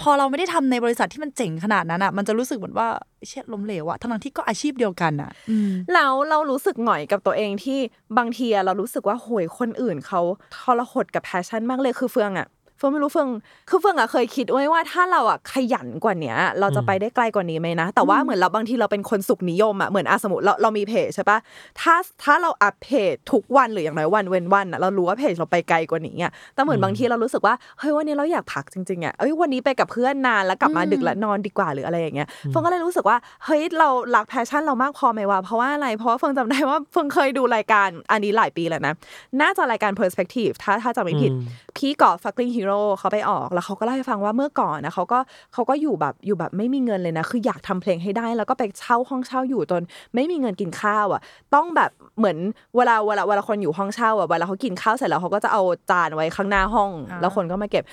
พอเราไม่ได้ทำในบริษัทที่มันเจ๋งขนาดนั้นอะมันจะรู้สึกเหมือนว่าเชี่ยล้มเหลวอะทั้งที่ก็อาชีพเดียวกันอะอืมแล้วเรารู้สึกหงอยกับตัวเองที่บางทีเรารู้สึกว่าโหยคนอื่นเขาทรหดกับ passion มากเลยคือเฟืองอะ เฟืองไม่รู้เฟืองคือเฟืองอะเคยคิดไว้ว่าถ้าเราอะขยันกว่าเนี้ย เราจะไปได้ไกลกว่านี้ไหมนะ แต่ว่าเหมือนเราบางทีเราเป็นคนสุขนิยมอะเหมือนอะสมมติเราเรามีเพจใช่ปะถ้าถ้าเรา up เพจทุกวันหรืออย่างน้อยวันเว้นวันอะเรารู้ว่าเพจเราไปไกลกว่านี้อะแต่เหมือนบางทีเรารู้สึกว่าเฮ้ยวันนี้เราอยากพักจริงๆอะเอ้ยวันนี้ไปกับเพื่อนนานแล้วกลับมาดึกแล้วนอนดีกว่าหรืออะไรอย่างเงี้ยเฟืองก็เลยรู้สึกว่าเฮ้ยเรารัก passion เรามากพอไหมวะเพราะว่าอะไรเพราะว่าเฟืองจำได้ว่าเฟืองเคยดูรายการอันนี้หลายปีแล้วนะน่าจะรายการ perspective ถ้าถ้าจำไม่ผิดพี่กอล์ฟฟักกลิ้งฮีโร่เขาไปออกแล้วเขาก็เล่าให้ฟังว่าเมื่อก่อนนะเขาก็เขาก็อยู่แบบอยู่แบบไม่มีเงินเลยนะ คืออยากทำเพลงให้ได้ แล้วก็ไปเช่าห้องเช่าอยู่จนไม่มีเงินกินข้าวอะ ต้องแบบเหมือนเวลาเวลาเวลาคนอยู่ห้องเช่าอะเวลาเขากินข้าวเสร็จแล้วเขาก็จะเอาจานไว้ข้างหน้าห้องอ่าแล้วคนก็มาเก็บ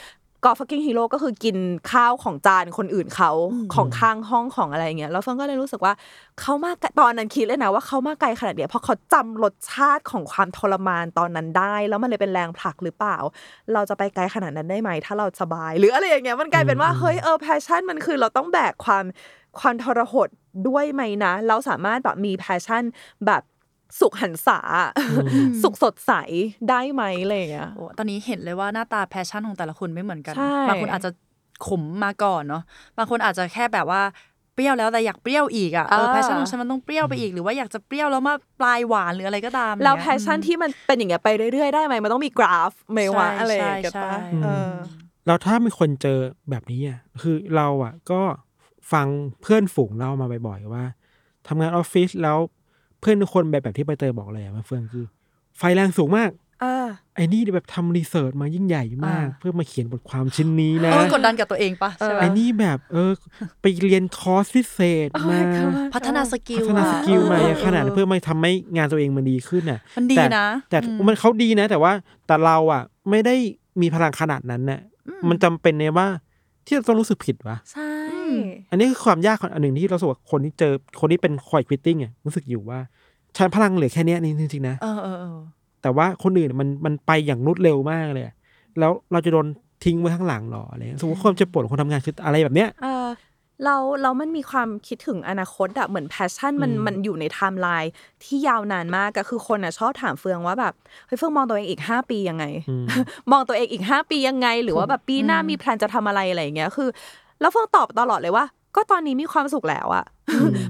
กอล์ฟฟักกลิ้งฮีโร่ก็คือกินข้าวของจานคนอื่นเขาของข้างห้องของอะไรอย่างเงี้ยแล้วเฟืองก็เลยรู้สึกว่าเขามาไกลตอนนั้นคิดเลยนะว่าเขามาไกลขนาดเนี้ยเพราะเขาจำรสชาติของความทรมานตอนนั้นได้ แล้วมันเลยเป็นแรงผลักหรือเปล่า เราจะไปไกลขนาดนั้นได้ไหมถ้าเราสบาย หรืออะไรอย่างเงี้ยมันกลายเป็นว่าเฮ้ยเออ passion มันคือเราต้องแบกความความทรหดด้วยไหมนะ เราสามารถแบบมี passion แบบ สุขหรรษา สุขสดใสได้ไหมอะไรอย่างเงี้ยโอ้ตอนนี้เห็นเลยว่าหน้าตา passion ของแต่ละคนไม่เหมือนกันใช่บางคนอาจจะขมมาก่อนเนาะ บางคนอาจจะแค่แบบว่าเปรี้ยวแล้วแต่อยากเปรี้ยวอีกอะเอออ่า passion ของฉันมันต้องเปรี้ยวไปอีกหรือว่าอยากจะเปรี้ยวแล้วมาปลายหวานหรืออะไรก็ตามแล้วเนี่ย passion ที่มันเป็นอย่างเงี้ยไปเรื่อยๆได้ไหมมันต้องมีกราฟไหมวะใช่อะไรอย่างเงี้ยใช่ปะใช่เออแล้วถ้ามีคนเจอแบบนี้อะคือเราอะก็ฟังเพื่อนฝูงเล่ามาบ่อยๆว่าทำงานออฟฟิศแล้ว เพื่อนทุกคนแบบแบบที่ใบเตยบอกเลยอะมะเฟืองคือ ไฟแรงสูงมากเออ ไอ้นี่แบบทำ research มายิ่งใหญ่มาก อ่า เพื่อมาเขียนบทความชิ้นนี้นะเออกดดันกับตัวเองปะใช่ไหมไอ้นี่แบบเออ ไปเรียนคอร์สพิเศษ Oh มา my god พัฒนาสกิพัลฒนาอะสกิลมาเออขนาดนั้นเพื่อมาทำให้งานตัวเองมันดีขึ้นน่ะ มันดีแต่ นะแต่อืมมันเขาดีนะ แต่ว่าแต่เราอะ ไม่ได้มีพลังขนาดนั้นน่ะ มันจำเป็นมั้ยว่าที่เราต้องรู้สึกผิดวะ ใช่ อันนี้คือความยากของอันหนึ่งที่เรารู้สึกว่าคนที่เจอคนที่เป็น quiet quitting อะรู้สึกอยู่ว่าฉันพลังเหลือแค่เนี้ยนี่จริงๆนะเออเออเออแต่ว่าคนอื่นมันมันไปอย่างรวดเร็วมากเลยอะแล้วเราจะโดนทิ้งไว้ข้างหลังหรออะไรเงี้ยสมมติความเจ็บปวดของคนทำงานคืออะไรแบบเนี้ยเออเราเรามันมีความคิดถึงอนาคตอะเหมือน passion มันอืมมันอยู่ในไทม์ไลน์ที่ยาวนานมากก็คือคนอะชอบถามเฟืองว่าแบบเฮ้ยเฟืองมองตัวเองอีก 5 ปียังไงอืมมองตัวเองอีก 5 ปียังไง หรือว่าแบบปีหน้ามี plan จะทำอะไรอะไรอย่างเงี้ยคือ แล้วเฟืองตอบตลอดเลยว่า ก็ตอนนี้มีความสุขแล้วอะ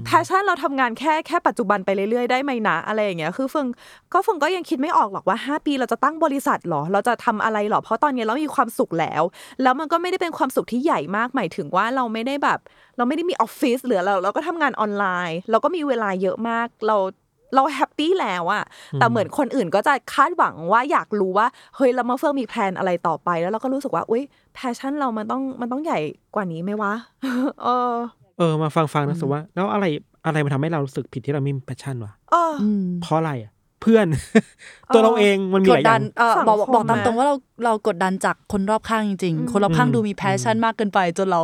passion เราทำงานแค่แค่ปัจจุบันไปเรื่อยๆได้ไหมนะอะไรอย่างเงี้ยคือเฟืองก็เฟืองก็ยังคิดไม่ออกหรอกว่า 5 ปีเราจะตั้งบริษัทหรอ เราจะทำอะไรหรอ เพราะตอนนี้เรามีความสุขแล้ว แล้วมันก็ไม่ได้เป็นความสุขที่ใหญ่มากหมายถึงว่าเราไม่ได้แบบ เราไม่ได้มีออฟฟิศหรือเราเราก็ทำงานออนไลน์ เราก็มีเวลาเยอะมากเราเราแฮปปี้แล้วอะแต่เหมือนคนอื่นก็จะคาดหวังว่าอยากรู้ว่า เฮ้ยแล้วมาเฟิร์มมีแพลนอะไรต่อไป แล้วเราก็รู้สึกว่า อุ้ย แพชชั่นเรามันต้องมันต้องใหญ่กว่านี้ไหมวะ เออ เออ มาฟังฟังๆนะสุว่า แล้วอะไรอะไรมันทำให้เรารู้สึกผิดที่เราไม่มีแพชชั่นวะเอออืมเพราะอะไรอะ เพื่อน ตัวเราเองมันมีกหดลายอดัย่านงเออสังบอกคมบอกตามไหมตรงว่าเราเรากดดันจากคนรอบข้างจริงๆ คนรอบข้างอืมดูมีแพชชั่นมากเกินไป จนเรา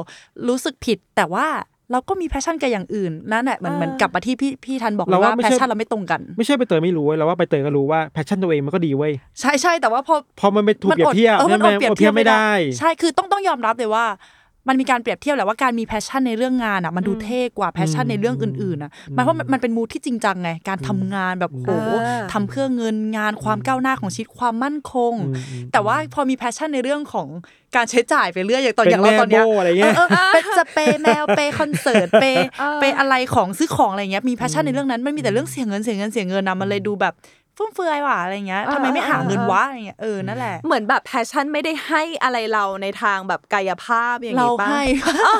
รู้สึกผิดแต่ว่า เราก็มี passion กับอย่างอื่นนั่นแหละเหมือนอ่าเหมือนกลับมาที่พี่พี่ทันบอกเลยเราว่าว่าไม่ใช่ passion เราไม่ตรงกัน ไม่ใช่ใบเตยไม่รู้เว้ยเราว่าใบเตยก็รู้ว่า passion ตัวเองมันก็ดีเว้ยใช่ใช่แต่ว่าพอพอมันไปถูกเปรียบเทียบเออมันใช่ไหมดเปรียบเปรียบไม่ได้ ใช่คือต้องต้องยอมรับเลยว่า มันมีการเปรียบเทียบแหละว่าการมี passion ในเรื่องงานอะมันดูเท่กว่า passion ในเรื่องอื่นๆอะหมายความว่ามันมันเป็น mood ที่จริงจังไงการทำงานแบบโหเออทำเพื่อเงินงานความก้าวหน้าของชีวิตความมั่นคงอืมอืมแต่ว่าพอมี passion ในเรื่องของการใช้จ่ายไปเรื่อยอย่างตอนเป็นอย่างเราแม่ตอนเนี้ยโบ้อะไรเงี้ยเออเออเป็นจะเปย์แมวเปย์คอนเสิร์ตเปย์เออเปย์อะไรของซื้อของอะไรเงี้ยมี passion ในเรื่องนั้นมันมีแต่เรื่องเสียเงินเสียเงินเสียเงินนะมันเลยดูแบบ ฟุ่มเฟือยว่ะอะไรเงี้ยทำไมไม่หาเงินวะอะไรเงี้ยเออนั่นแหละเหมือนแบบ passion ไม่ได้ให้อะไรเราในทางแบบกายภาพอย่างเรานี้ป่ะให้เออ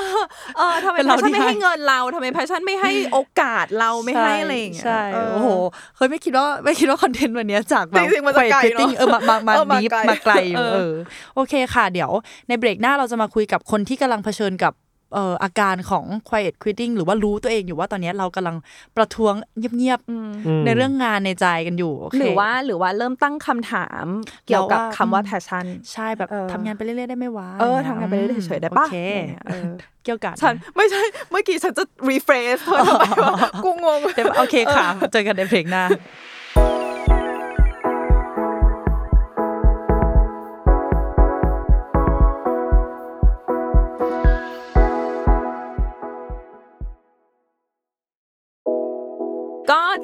เออทำไมเป็นเราชชั่นที่ไม่ให้ให้เงินเราทำไม passion ไม่ให้โอกาสเราไม่ให้อะไรอย่างเงี้ยใช่โอ้โหเคยไม่คิดว่าไม่คิดว่าคอนเทนต์วันเนี้ยจากแบบจริงๆมันจะไกลเนอะเออมามามาเออมา deep ไกลมาไกลอยู่เออเออโอเคค่ะ เดี๋ยวในเบรกหน้าเราจะมาคุยกับคนที่กำลังเผชิญกับเอ่ออาการของ quiet quitting หรือว่ารู้ตัวเองอยู่ว่าตอนเนี้ยเรากำลังประท้วงเงียบๆในเรื่องงานในใจกันอยู่โอเคหรือว่าหรือว่าเริ่มตั้งคำถามเกี่ยวกับคำว่า passion ใช่แบบเออทำงานไปเรื่อยๆได้ไหมวะเอออะรทำงานไปเรื่อยๆเฉยๆได้ปะโอเคอะไรเงี้ยเออเกี่ยวกับฉันไม่ใช่เมื่อกี้ฉันจะ rephrase เธอทำไมวะกูงงเดี๋ยวโอเคค่ะเจอกันในเบรกหน้า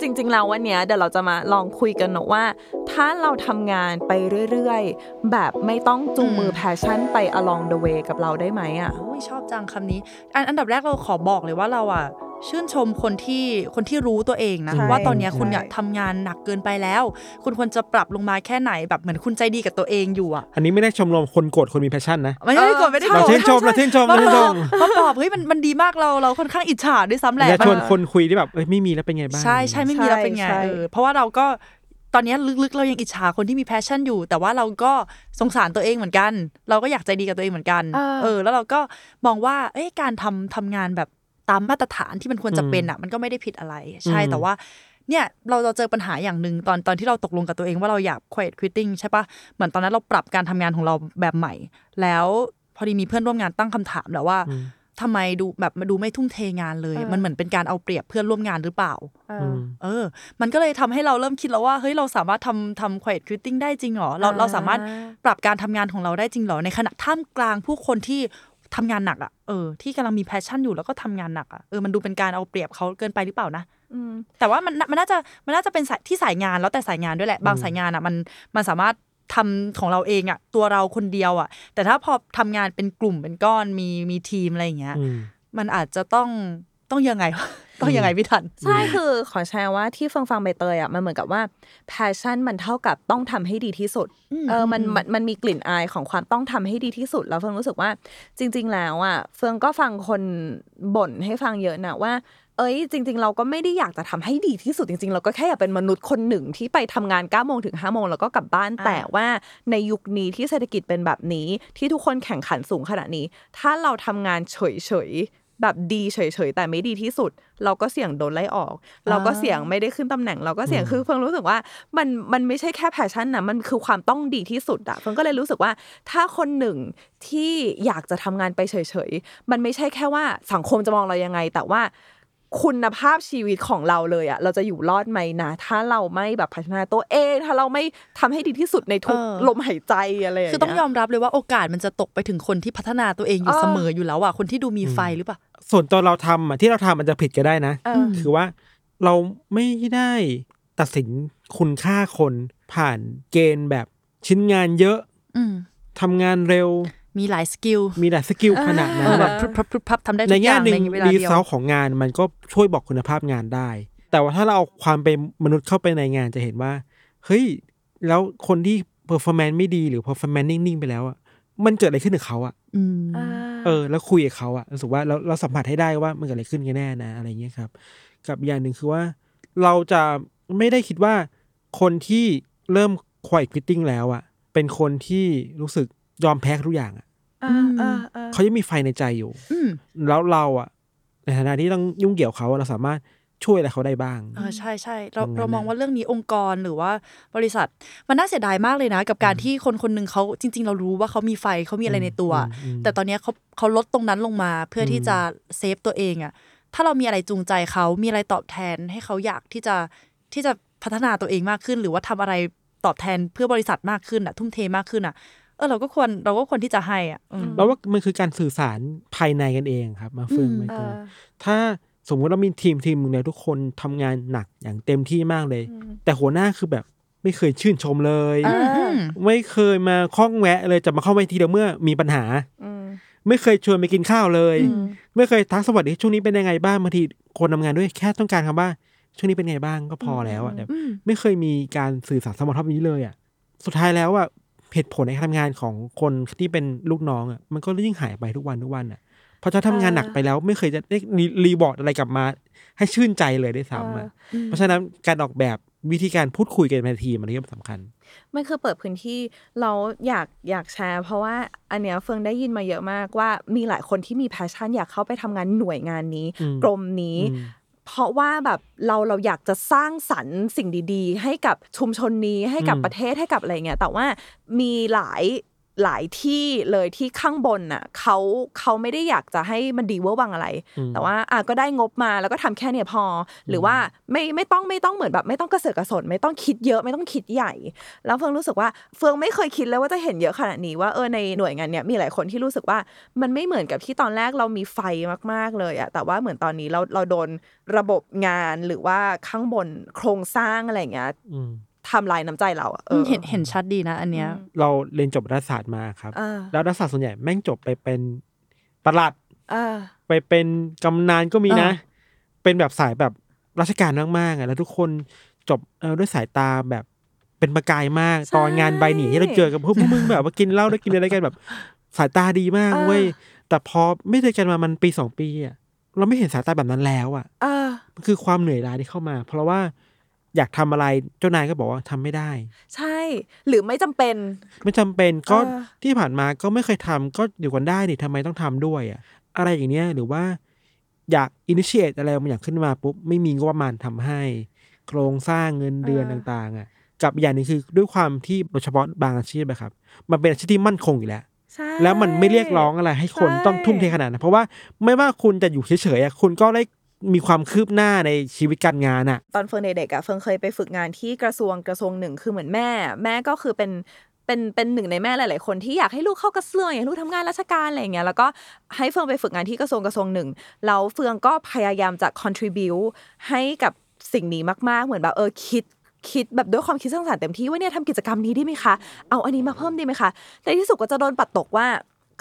จริงๆแล้ววันเนี้ยเดี๋ยวเราจะมาลองคุยกันเนอะว่า ถ้าเราทำงานไปเรื่อยๆ แบบไม่ต้องจูงมือ passion ไป along the way กับเราได้ไหมอะโอ้ยชอบจังคำนี้ อันอันดับแรกเราขอบอกเลยว่าเราอะ ชื่นชมคนที่คนที่รู้ตัวเองนะใช่ว่าตอนเนี้ยใช่คุณอาจทำงานหนักเกินไปแล้ว คุณควรจะปรับลงมาแค่ไหนแบบเหมือนคุณใจดีกับตัวเองอยู่อะอันนี้ไม่ได้ชมรมคนโกรธคนมี passion นะไม่ได้กดไม่ได้กเราดชื่นชมเราชื่นชมมาเราชื่นชมมาปลอบเฮ้ยมันมันดีมากเราเราค่อนข้างอิจฉาด้วยซ้ำแหละจะชวนมันคนคุยที่แบบเอ้ยไม่มีแล้วเป็นไงบ้างใช่ใช่ไม่มีแล้วเป็นไงใช่เออเพราะว่าเราก็ตอนเนี้ยลึกๆ เรายังอิจฉาคนที่มีแพชชั่นอยู่ แต่ว่าเราก็สงสารตัวเองเหมือนกัน เราก็อยากใจดีกับตัวเองเหมือนกัน เออ แล้วเราก็มองว่าเอ้ยการทำทำงานแบบ ตามมาตรฐานที่มันควรจะเป็นอะ มันก็ไม่ได้ผิดอะไร ใช่แต่ว่าเนี่ยเราเราเจอปัญหาอย่างหนึ่งตอนตอนที่เราตกลงกับตัวเองว่าเราอยาก quiet quitting ใช่ปะเหมือนตอนนั้นเราปรับการทำงานของเราแบบใหม่ แล้วพอดีมีเพื่อนร่วมงานตั้งคำถามแล้วว่าทำไมดูแบบมาดูไม่ทุ่มเทงานเลย มันเหมือนเป็นการเอาเปรียบเพื่อนร่วมงานหรือเปล่าอืมเออ มันก็เลยทำให้เราเริ่มคิดแล้วว่าเฮ้ยเราสามารถทำทำ quiet quitting ได้จริงเหรอเราอ่าเราสามารถปรับการทำงานของเราได้จริงเหรอในขณะท่ามกลางผู้คนที่ ทำงานหนักอะเออที่กำลังมี passion อยู่แล้วก็ทำงานหนักอะเออมันดูเป็นการเอาเปรียบเขาเกินไปหรือเปล่านะอืมแต่ว่ามันมันน่าจะมันน่าจะเป็นสายที่สายงานแล้วแต่สายงานด้วยแหละบางสายงานอะมันมันสามารถทำของเราเองอะตัวเราคนเดียวอะ แต่ถ้าพอทำงานเป็นกลุ่มเป็นก้อนมีมีทีมอะไรอย่างเงี้ยอืมมันอาจจะต้อง ต้องยังไง ต้องยังไงพี่ทัน ใช่คือขอแชร์ว่าที่ฟังฟังใบเตยอะมันเหมือนกับว่า passion มันเท่ากับต้องทำให้ดีที่สุดอืมเออมันอืมมันมันมีกลิ่นอายของความต้องทำให้ดีที่สุด แล้วเฟืองรู้สึกว่าจริง ๆ แล้วอะเฟืองก็ฟังคนบ่นให้ฟังเยอะนะว่าเอ้ยจริง ๆ เราก็ไม่ได้อยากจะทำให้ดีที่สุดจริง ๆ เราก็แค่อยากเป็นมนุษย์คนหนึ่งที่ไปทำงาน9ก้าโมงถึง5้าโมงแล้วก็กลับบ้านอ่าแต่ว่าในยุคนี้ที่เศรษฐกิจเป็นแบบนี้ที่ทุกคนแข่งขันสูงขนาดนี้ ถ้าเราทำงานเฉยๆ แบบดีเฉยๆแต่ไม่ดีที่สุด เราก็เสี่ยงโดนไล่ออก เราก็เสี่ยงไม่ได้ขึ้นตำแหน่ง เราก็เสี่ยงคือเฟิงรู้สึกว่ามันมันไม่ใช่แค่ passion นะมันคือความต้องดีที่สุดอะเฟิงก็เลยรู้สึกว่าถ้าคนหนึ่งที่อยากจะทำงานไปเฉยๆมันไม่ใช่แค่ว่าสังคมจะมองเรายังไง แต่ว่า คุณภาพชีวิตของเราเลยอะเราจะอยู่รอดไหมนะถ้าเราไม่แบบพัฒนาตัวเอง ถ้าเราไม่ทำให้ดีที่สุดในทุกเออลมหายใจอะไรอย่างคืเงี้อต้องยอมรับเลยว่าโอกาสมันจะตกไปถึงคนที่พัฒนาตัวเองอยู่เออเสมออยู่แล้วอะคนที่ดูมีไฟหรือเปล่าส่วนตัวเราทำอะที่เราทำมันจะผิดก็ได้นะเออคือว่าเราไม่ได้ตัดสินคุณค่าคนผ่านเกณฑ์แบบชิ้นงานเยอะอืมทำงานเร็ว มีหลายสกิลมีหลายสกิลขนาดนั้เอนอแบอะบพรึบพรึบพรึบพรับทำได้ทุในกอแง่ย่างหนึ่งในเวลารีเดียวเซลของงานมันก็ช่วยบอกคุณภาพงานได้ แต่ว่าถ้าเราเอาความเป็นมนุษย์เข้าไปในงานจะเห็นว่า เฮ้ย แล้วคนที่ performance ไม่ดีหรือ performance นิ่ง ๆ ไปแล้วอะมันเกิดอะไรขึ้นกับเขาอะอืมเออ แล้วคุยกับเขาอะรู้สึกว่าเราเราสัมผัสให้ได้ว่ามันเกิดอะไรขึ้นกันแน่นะอะไรเงี้ยครับ กับอีกอย่างหนึ่งคือว่า เราจะไม่ได้คิดว่าคนที่เริ่ม quiet quitting แล้วอะเป็นคนที่รู้สึกยอมแพ้ทุกอย่างอะอ่าอ่าอ่า เขายังมีไฟในใจอยู่อืมแล้วเราอะ ในฐานะที่ต้องยุ่งเกี่ยวเขาเราสามารถช่วยอะไรเขาได้บ้างเออใช่ใช่เราตรงนั้นเรามองน่ะว่าเรื่องนี้องค์กรหรือว่าบริษัท มันน่าเสียดายมากเลยนะ กับการที่คนคนหนึ่งเขาจริง ๆ เรารู้ว่าเขามีไฟเขามีอะไรในตัวอืมแต่ตอนเนี้ยเขาเขาลดตรงนั้นลงมาเพื่อที่จะเซฟตัวเองอะถ้าเรามีอะไรจูงใจเขามีอะไรตอบแทนให้เขาอยากที่จะที่จะพัฒนาตัวเองมากขึ้น หรือว่าทำอะไรตอบแทนเพื่อบริษัทมากขึ้นอะ ทุ่มเทมากขึ้นอะ เออเราก็ควรเราก็ควรที่จะให้อะอืมเราว่ามันคือการสื่อสารภายในกันเองครับ มาเฟืองอืมไม่เอเฟืองอถ้าสมมุติเรามีทีมทีมหนึ่งเนี่ยทุกคนทำงานหนักอย่างเต็มที่มากเลย แต่หัวหน้าคือแบบไม่เคยชื่นชมเลยอืมอืมไม่เคยมาข้องแวะเลยจะมาเข้าไปทีเดียวเมื่อมีปัญหาอืมไม่เคยชวนไปกินข้าวเลยอืมไม่เคยทักสวัสดีช่วงนี้เป็นยังไงบ้างบางทีคนทำงานด้วยแค่ต้องการคำว่า ช่วงนี้เป็นไงบ้างก็พอแล้วอะแต่อืมไม่เคยมีการสื่อสารสมรรถภาพนี้เลยอะ สุดท้ายแล้วอะ เหตุผลในการทำงานของคนที่เป็นลูกน้องอะมันก็ยิ่งหายไปทุกวันทุกวันอะเพราะจะทำงานหนักไปแล้วไม่เคยจะได้รี reward อะไรกลับมา ให้ชื่นใจเลยด้วยซ้ำอะเพราะฉะนั้นการออกแบบวิธีการพูดคุยกันในทีมมันก็สำคัญ มันคือเปิดพื้นที่เราอยากอยากแชร์ เพราะว่าอันเนี้ยเฟิงได้ยินมาเยอะมากว่ามีหลายคนที่มี passion อยากเข้าไปทำงานหน่วยงานนี้อืมกรมนี้อืม เพราะว่าแบบเราเราอยากจะสร้างสรรค์สิ่งดี ๆ ให้กับชุมชนนี้ให้กับอืมประเทศให้กับอะไรเงี้ยแต่ว่ามีหลาย หลายที่เลยที่ข้างบนน่ะเขาเขาไม่ได้อยากจะให้มันดีเวอร์วังอะไร แต่ว่าอะก็ได้งบมาแล้วก็ทำแค่เนี้ยพอ หรือว่าไม่ไม่ต้องไม่ต้องเหมือนแบบ ไม่ต้องกระเสือกกระสนไม่ต้องคิดเยอะไม่ต้องคิดใหญ่ แล้วเฟืองรู้สึกว่าเฟืองไม่เคยคิดเลยว่าจะเห็นเยอะขนาดนี้ว่าเออในหน่วยงานเนี้ยมีหลายคนที่รู้สึกว่ามันไม่เหมือนกับที่ตอนแรกเรามีไฟมากๆเลยอะแต่ว่าเหมือนตอนนี้เราเราโดนระบบงานหรือว่าข้างบนโครงสร้างอะไรอย่างเงี้ยอืม ทำลายน้ำใจเราอะออเห็นเห็นชัดดีนะ อันเนี้ย เราเรียนจบรัฐศาสตร์มาครับเออแล้วรัฐศาสตร์ส่วนใหญ่แม่งจบไปเป็นประหลัดเออไปเป็นกำนันก็มีนะเออเป็นแบบสายแบบราชการมากๆอะแล้วทุกคนจบเออด้วยสายตาแบบเป็นประกายมากใช่ตอนงานใบหนีที่เราเจอกับพวกพวกมึงแบบว่ากินเหล้าได้กินอะไรกันแบบสายตาดีมากเออเว้ยแต่พอไม่เจอกันมามันปีสองปีอะเราไม่เห็นสายตาแบบนั้นแล้วอะเออมันคือความเหนื่อยล้าที่เข้ามา เพราะว่า อยากทำอะไรเจ้านายก็บอกว่าทำไม่ได้ ใช่ หรือไม่จำเป็น ไม่จำเป็นก็เออที่ผ่านมาก็ไม่เคยทำก็อยู่กันได้นี่ทำไมต้องทำด้วยอะอะไรอย่างเนี้ยหรือว่าอยากอินิเชตอะไรบางอย่างขึ้นมาปุ๊บไม่มีงบประมาณทำให้ โครงสร้างเงินเดือนต่างๆ อะ กับอีกอย่างหนึ่งคือด้วยความที่โดยเฉพาะบางอาชีพนะครับ มันเป็นอาชีพที่มั่นคงอยู่แล้วใช่แล้วมันไม่เรียกร้องอะไรให้คนใช่ต้องทุ่มเทขนาดนั้นเพราะว่าไม่ว่าคุณจะอยู่เฉยๆอะคุณก็ได้ มีความคืบหน้าในชีวิตการงานอะตอนเฟิร์นเด็กๆอะเฟิร์นเคยไปฝึกงานที่กระทรวงกระทรวงหนึ่งคือเหมือนแม่ แม่ก็คือเป็นเป็นเป็นหนึ่งในแม่หลาย ๆ คนที่อยากให้ลูกเข้ากระทรวงอยากลูกทำงานราชการอะไรอย่างเงี้ยแล้วก็ให้เฟิงไปฝึกงานที่กระทรวงกระทรวงหนึ่งแล้วเฟิงก็พยายามจะ contribute ให้กับสิ่งนี้มาก ๆ เหมือนแบบเออคิดคิดแบบด้วยความคิดสร้างสรรค์เต็มที่ว่าเนี่ยทำกิจกรรมนี้ได้ไหมคะ เอาอันนี้มาเพิ่มได้ไหมคะ แต่ที่สุดก็จะโดนปัดตกว่า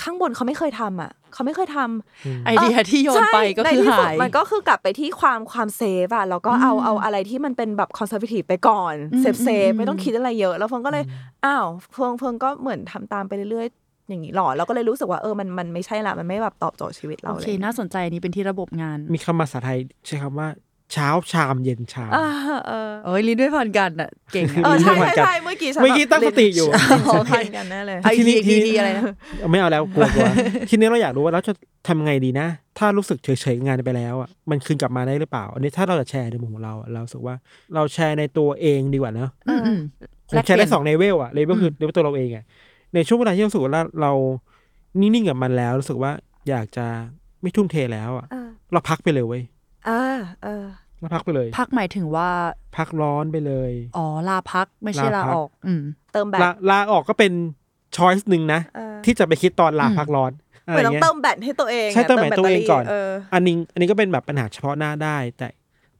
ข้างบนเขาไม่เคยทำอะ เขาไม่เคยทำไอเดียที่โยนไปก็ใช่คือในที่สุดหายมันก็คือกลับไปที่ความความ safe อะแล้วก็เอาเอาอะไรที่มันเป็นแบบคอนเซอร์ i v ทีฟไปก่อนเซฟเซฟไม่ต้องคิดอะไรเยอะ แล้วเฟิงก็เลยอ้าวเฟิงเฟิงก็เหมือนทำตามไปเรื่อยๆ อย่างนี้หรอแล้วก็เลยรู้สึกว่าเออมันมันไม่ใช่ละมันไม่แบบตอบโจทย์ชีวิตเราเลยโอเคน่าสนใจอันนี้เป็นที่ระบบงาน มีคำภาษาไทยใช้คำว่า เช้าชามเย็นชามอ่าเออเอ้ยลิ้นด้วยพันกันอะเก่งเออะอใช่เหมืใช่อนกันใช่เมื่อกี้ฉันเมื่อกี้ตั้งสติอยู่โอเคกันแน่เลยเอาอีกทีทีนี้อีกทีอะไรนะไม่เอาแล้วกลัวกลัวทีนี้เราอยากรู้ว่าเราจะทำไงดีนะ ถ้ารู้สึกเฉยๆงานไปแล้วอะมันคืนกลับมาได้หรือเปล่า อันนี้ถ้าเราจะแชร์ในมุมของเราอะเรารู้สึกว่าเราแชร์ในตัวเองดีกว่าเนอะอืมอืมผมแชร์ได้สองเลเวลอะเลเวลคือเลเวลตัวเราเองอะในช่วงเวลาที่เรารู้สึกว่าเรานิ่งๆกับมันแล้วรู้สึกว่าอยากจะไม่ทุ่มเทแล้วอะเออเราพักไปเลยเว้ย เออเออเราพักไปเลย พักหมายถึงว่า พักร้อนไปเลย อ๋อ ลาพักไม่ใช่ลาลาพัก ออก อืม เติมแบต ลาลาออกก็เป็นช้อยส์หนึ่งนะ เออ ที่จะไปคิดตอนลาอืมพักร้อนเหอะไรมือนต้องเงี้ย เติมแบตให้ตัวเองใช่เติมแบตตัวเองก่อนเอออันนี้อันนี้ก็เป็นแบบปัญหาเฉพาะหน้าได้ แต่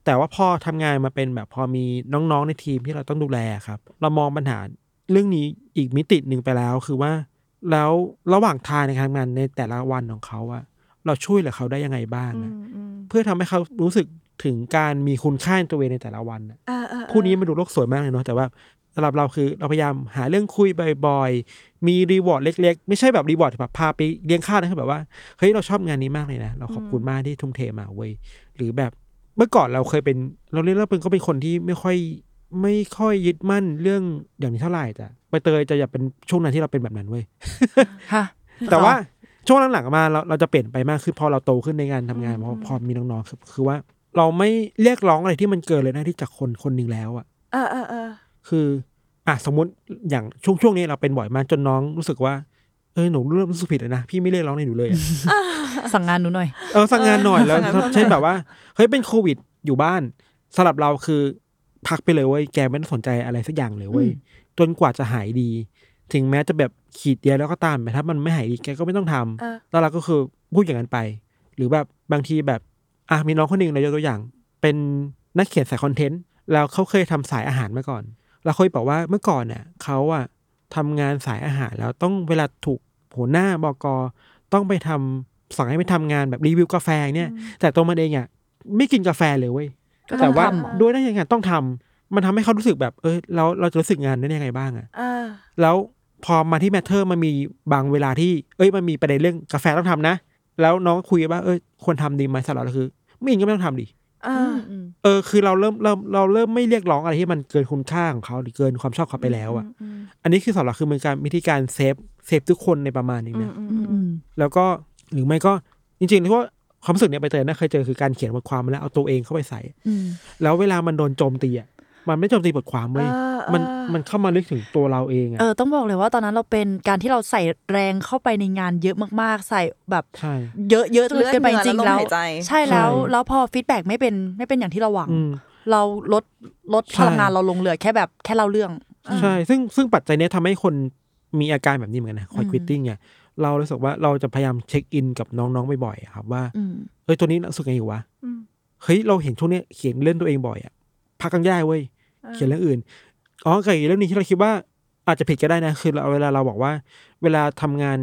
แต่ว่าพอทำงานมาเป็นแบบพอมีน้องๆในทีมที่เราต้องดูแลครับ เรามองปัญหาเรื่องนี้อีกมิติหนึ่งไปแล้วคือว่า แล้วระหว่างทางในการทำงานในแต่ละวันของเขาอะ เราช่วยเหลือเขาได้ยังไงบ้างอะอืมอืมเพื่อทำให้เขารู้สึกถึงการมีคุณค่าในตัวเองในแต่ละวันอะเออเออเออพูดงี้มันดูโลกสวยมากเลยเนาะแต่ว่าสำหรับเราคือเราพยายามหาเรื่องคุยบ่อยๆ มี reward เล็กๆ ไม่ใช่แบบ reward แบบพาไปเลี้ยงข้าวนะคือแบบว่าเฮ้ยเราชอบงานนี้มากเลยนะเราขอบคุณมากที่ทุ่มเทมาเว้ยหรือแบบเมื่อก่อนเราเคยเป็น เราเรียกว่าเป็นก็เป็นคนที่ไม่ค่อยไม่ค่อยยึดมั่นเรื่องอย่างนี้เท่าไหร่แต่ไปเตยจะอย่าเป็นช่วงนั้นที่เราเป็นแบบนั้นเว้ยฮะแต่ว่า ช่วงหลังๆมาเราเราจะเปลี่ยนไปมากคือพอเราโตขึ้นในงานทำงานพอพอมีน้องๆคือคือว่า เราไม่เรียกร้องอะไรที่มันเกินเลยหน้าที่จากคนคนหนึ่งแล้วอะเออเออเออคืออะสมมติอย่างช่วงช่วงนี้เราเป็นบ่อยมากจนน้องรู้สึกว่าเออหนูเริ่มรู้สึกผิดแล้วนะพี่ไม่เรียกร้องในหนูเลยอะสั่งงานหนูหน่อยเออสั่งงานหน่อยแล้วเช่นแบบว่าเฮ้ยเป็นโควิดอยู่บ้านสำหรับเราคือพักไปเลยเว้ยแกไม่ต้องสนใจอะไรสักอย่างเลยเว้ยอืมจนกว่าจะหายดี ถึงแม้จะแบบ ขีดเดียวแล้วก็ตามแต่ถ้ามันไม่หายดีแกก็ไม่ต้องทำเออแล้วเราก็คือพูดอย่างนั้นไป หรือแบบบางทีแบบอะมีน้องคนหนึ่งเรายกตัวอย่าง เป็นนักเขียนสายคอนเทนต์แล้วเขาเคยทำสายอาหารมาก่อน เราเคยบอกว่าเมื่อก่อนเนี่ยเขาอะทำงานสายอาหารแล้วต้องเวลาถูกหัวหน้าบกต้องไปทำสั่งให้ไปทำงานแบบรีวิวกาแฟเนี่ย แต่ตัวมันเองอะไม่กินกาแฟเลยเว้ย ก็ต้แต่องว่าทำเหรอ ด้วยหน้าที่งานต้องทำมันทำให้เขารู้สึกแบบ เออเราเราจะรู้สึกงานได้ยังไงบ้างอะ เออ แล้ว พอมาที่แมทเทอร์มันมีบางเวลาที่ เอ้ยมันมีประเด็นเรื่องกาแฟต้องทำนะ แล้วน้องคุยว่าเออควรทำดีไหมสำหรับเราคือ ไม่อินก็ไม่ต้องทำดิเออือมอืมเออ คือเราเริ่มเริ่มเราเริ่มไม่เรียกร้องอะไรที่มันเกินคุณค่าของเขาหรือเกินความชอบเขาไปแล้วอะมอันนี้คือสำหรับคือมันการวิธีการ save save ทุกคนในประมาณนี้อืมนะอืมอือืมมอืมแล้วก็หรือไม่ก็จริงๆที่ว่าความรู้สึกเนี้ยไปเตยนะเคยเจอคือการเขียนบทความมาแล้วเอาตัวเองเข้าไปใส่อืมแล้วเวลามันโดนโจมตีอะ มันไม่โจมตีบทความเอเว้ยอมันมันเข้ามาลึกถึงตัวเราเองอะเออต้องบอกเลยว่าตอนนั้นเราเป็นการที่เราใส่แรงเข้าไปในงานเยอะมากๆ ใส่แบบใช่เยอะเยอะจนเลือดเกินไปจริงเนื้อๆและแล้วลมหายใจใช่แล้วใช่แล้วพอ feedback ไม่เป็นไม่เป็นอย่างที่เราหวังอืมเราลดลดใช่พลังงานเราลงเหลือแค่แบบแค่เล่าเรื่อง ใช่ ซึ่งซึ่งปัจจัยเนี้ยทำให้คนมีอาการแบบนี้เหมือนกันนะคอยอืมควิตติ้งเนี่ยเรารู้สึกว่าเราจะพยายามเช็คอินกับน้องๆบ่อยๆอะครับว่าอืมเอ้ยตัวนี้รู้สึกไงอยู่วะอืมเฮ้ยเราเห็นช่วงเนี้ยเขียนเล่นตัวเองบ่อยอะพักกันได้เว้ย เขียนเรื่องอื่นอ๋อกับอีกเรื่องหนึงที่เราคิดว่าอาจจะผิดก็ได้นะ คือเราเวลาเราบอกว่า เวลาทำงาน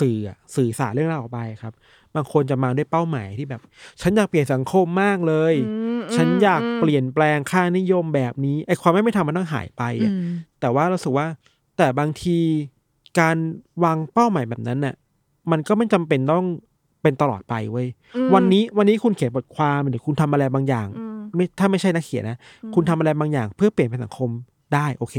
สื่ออะสื่อสารเรื่องราวออกไปครับ บางคนจะมาด้วยเป้าหมายที่แบบ ฉันอยากเปลี่ยนสังคมมากเลยอืมฉันอยากอืมเปลี่ยนแปลงค่านิยมแบบนี้ไอ้ความไม่ไม่ทำมันต้องหายไปอือะมแต่ว่าเราสึกว่า แต่บางทีการวางเป้าหมายแบบนั้นน่ะ มันก็ไม่จำเป็นต้องเป็นตลอดไปเว้ยอืมวันนี้วันนี้คุณเขียนบทความหรือคุณทำอะไรบางอย่างอืม ไม่ถ้าไม่ใช่นักเขียนนะ คุณทำอะไรบางอย่างเพื่อเปลี่ยนแปลงสังคมได้โอเค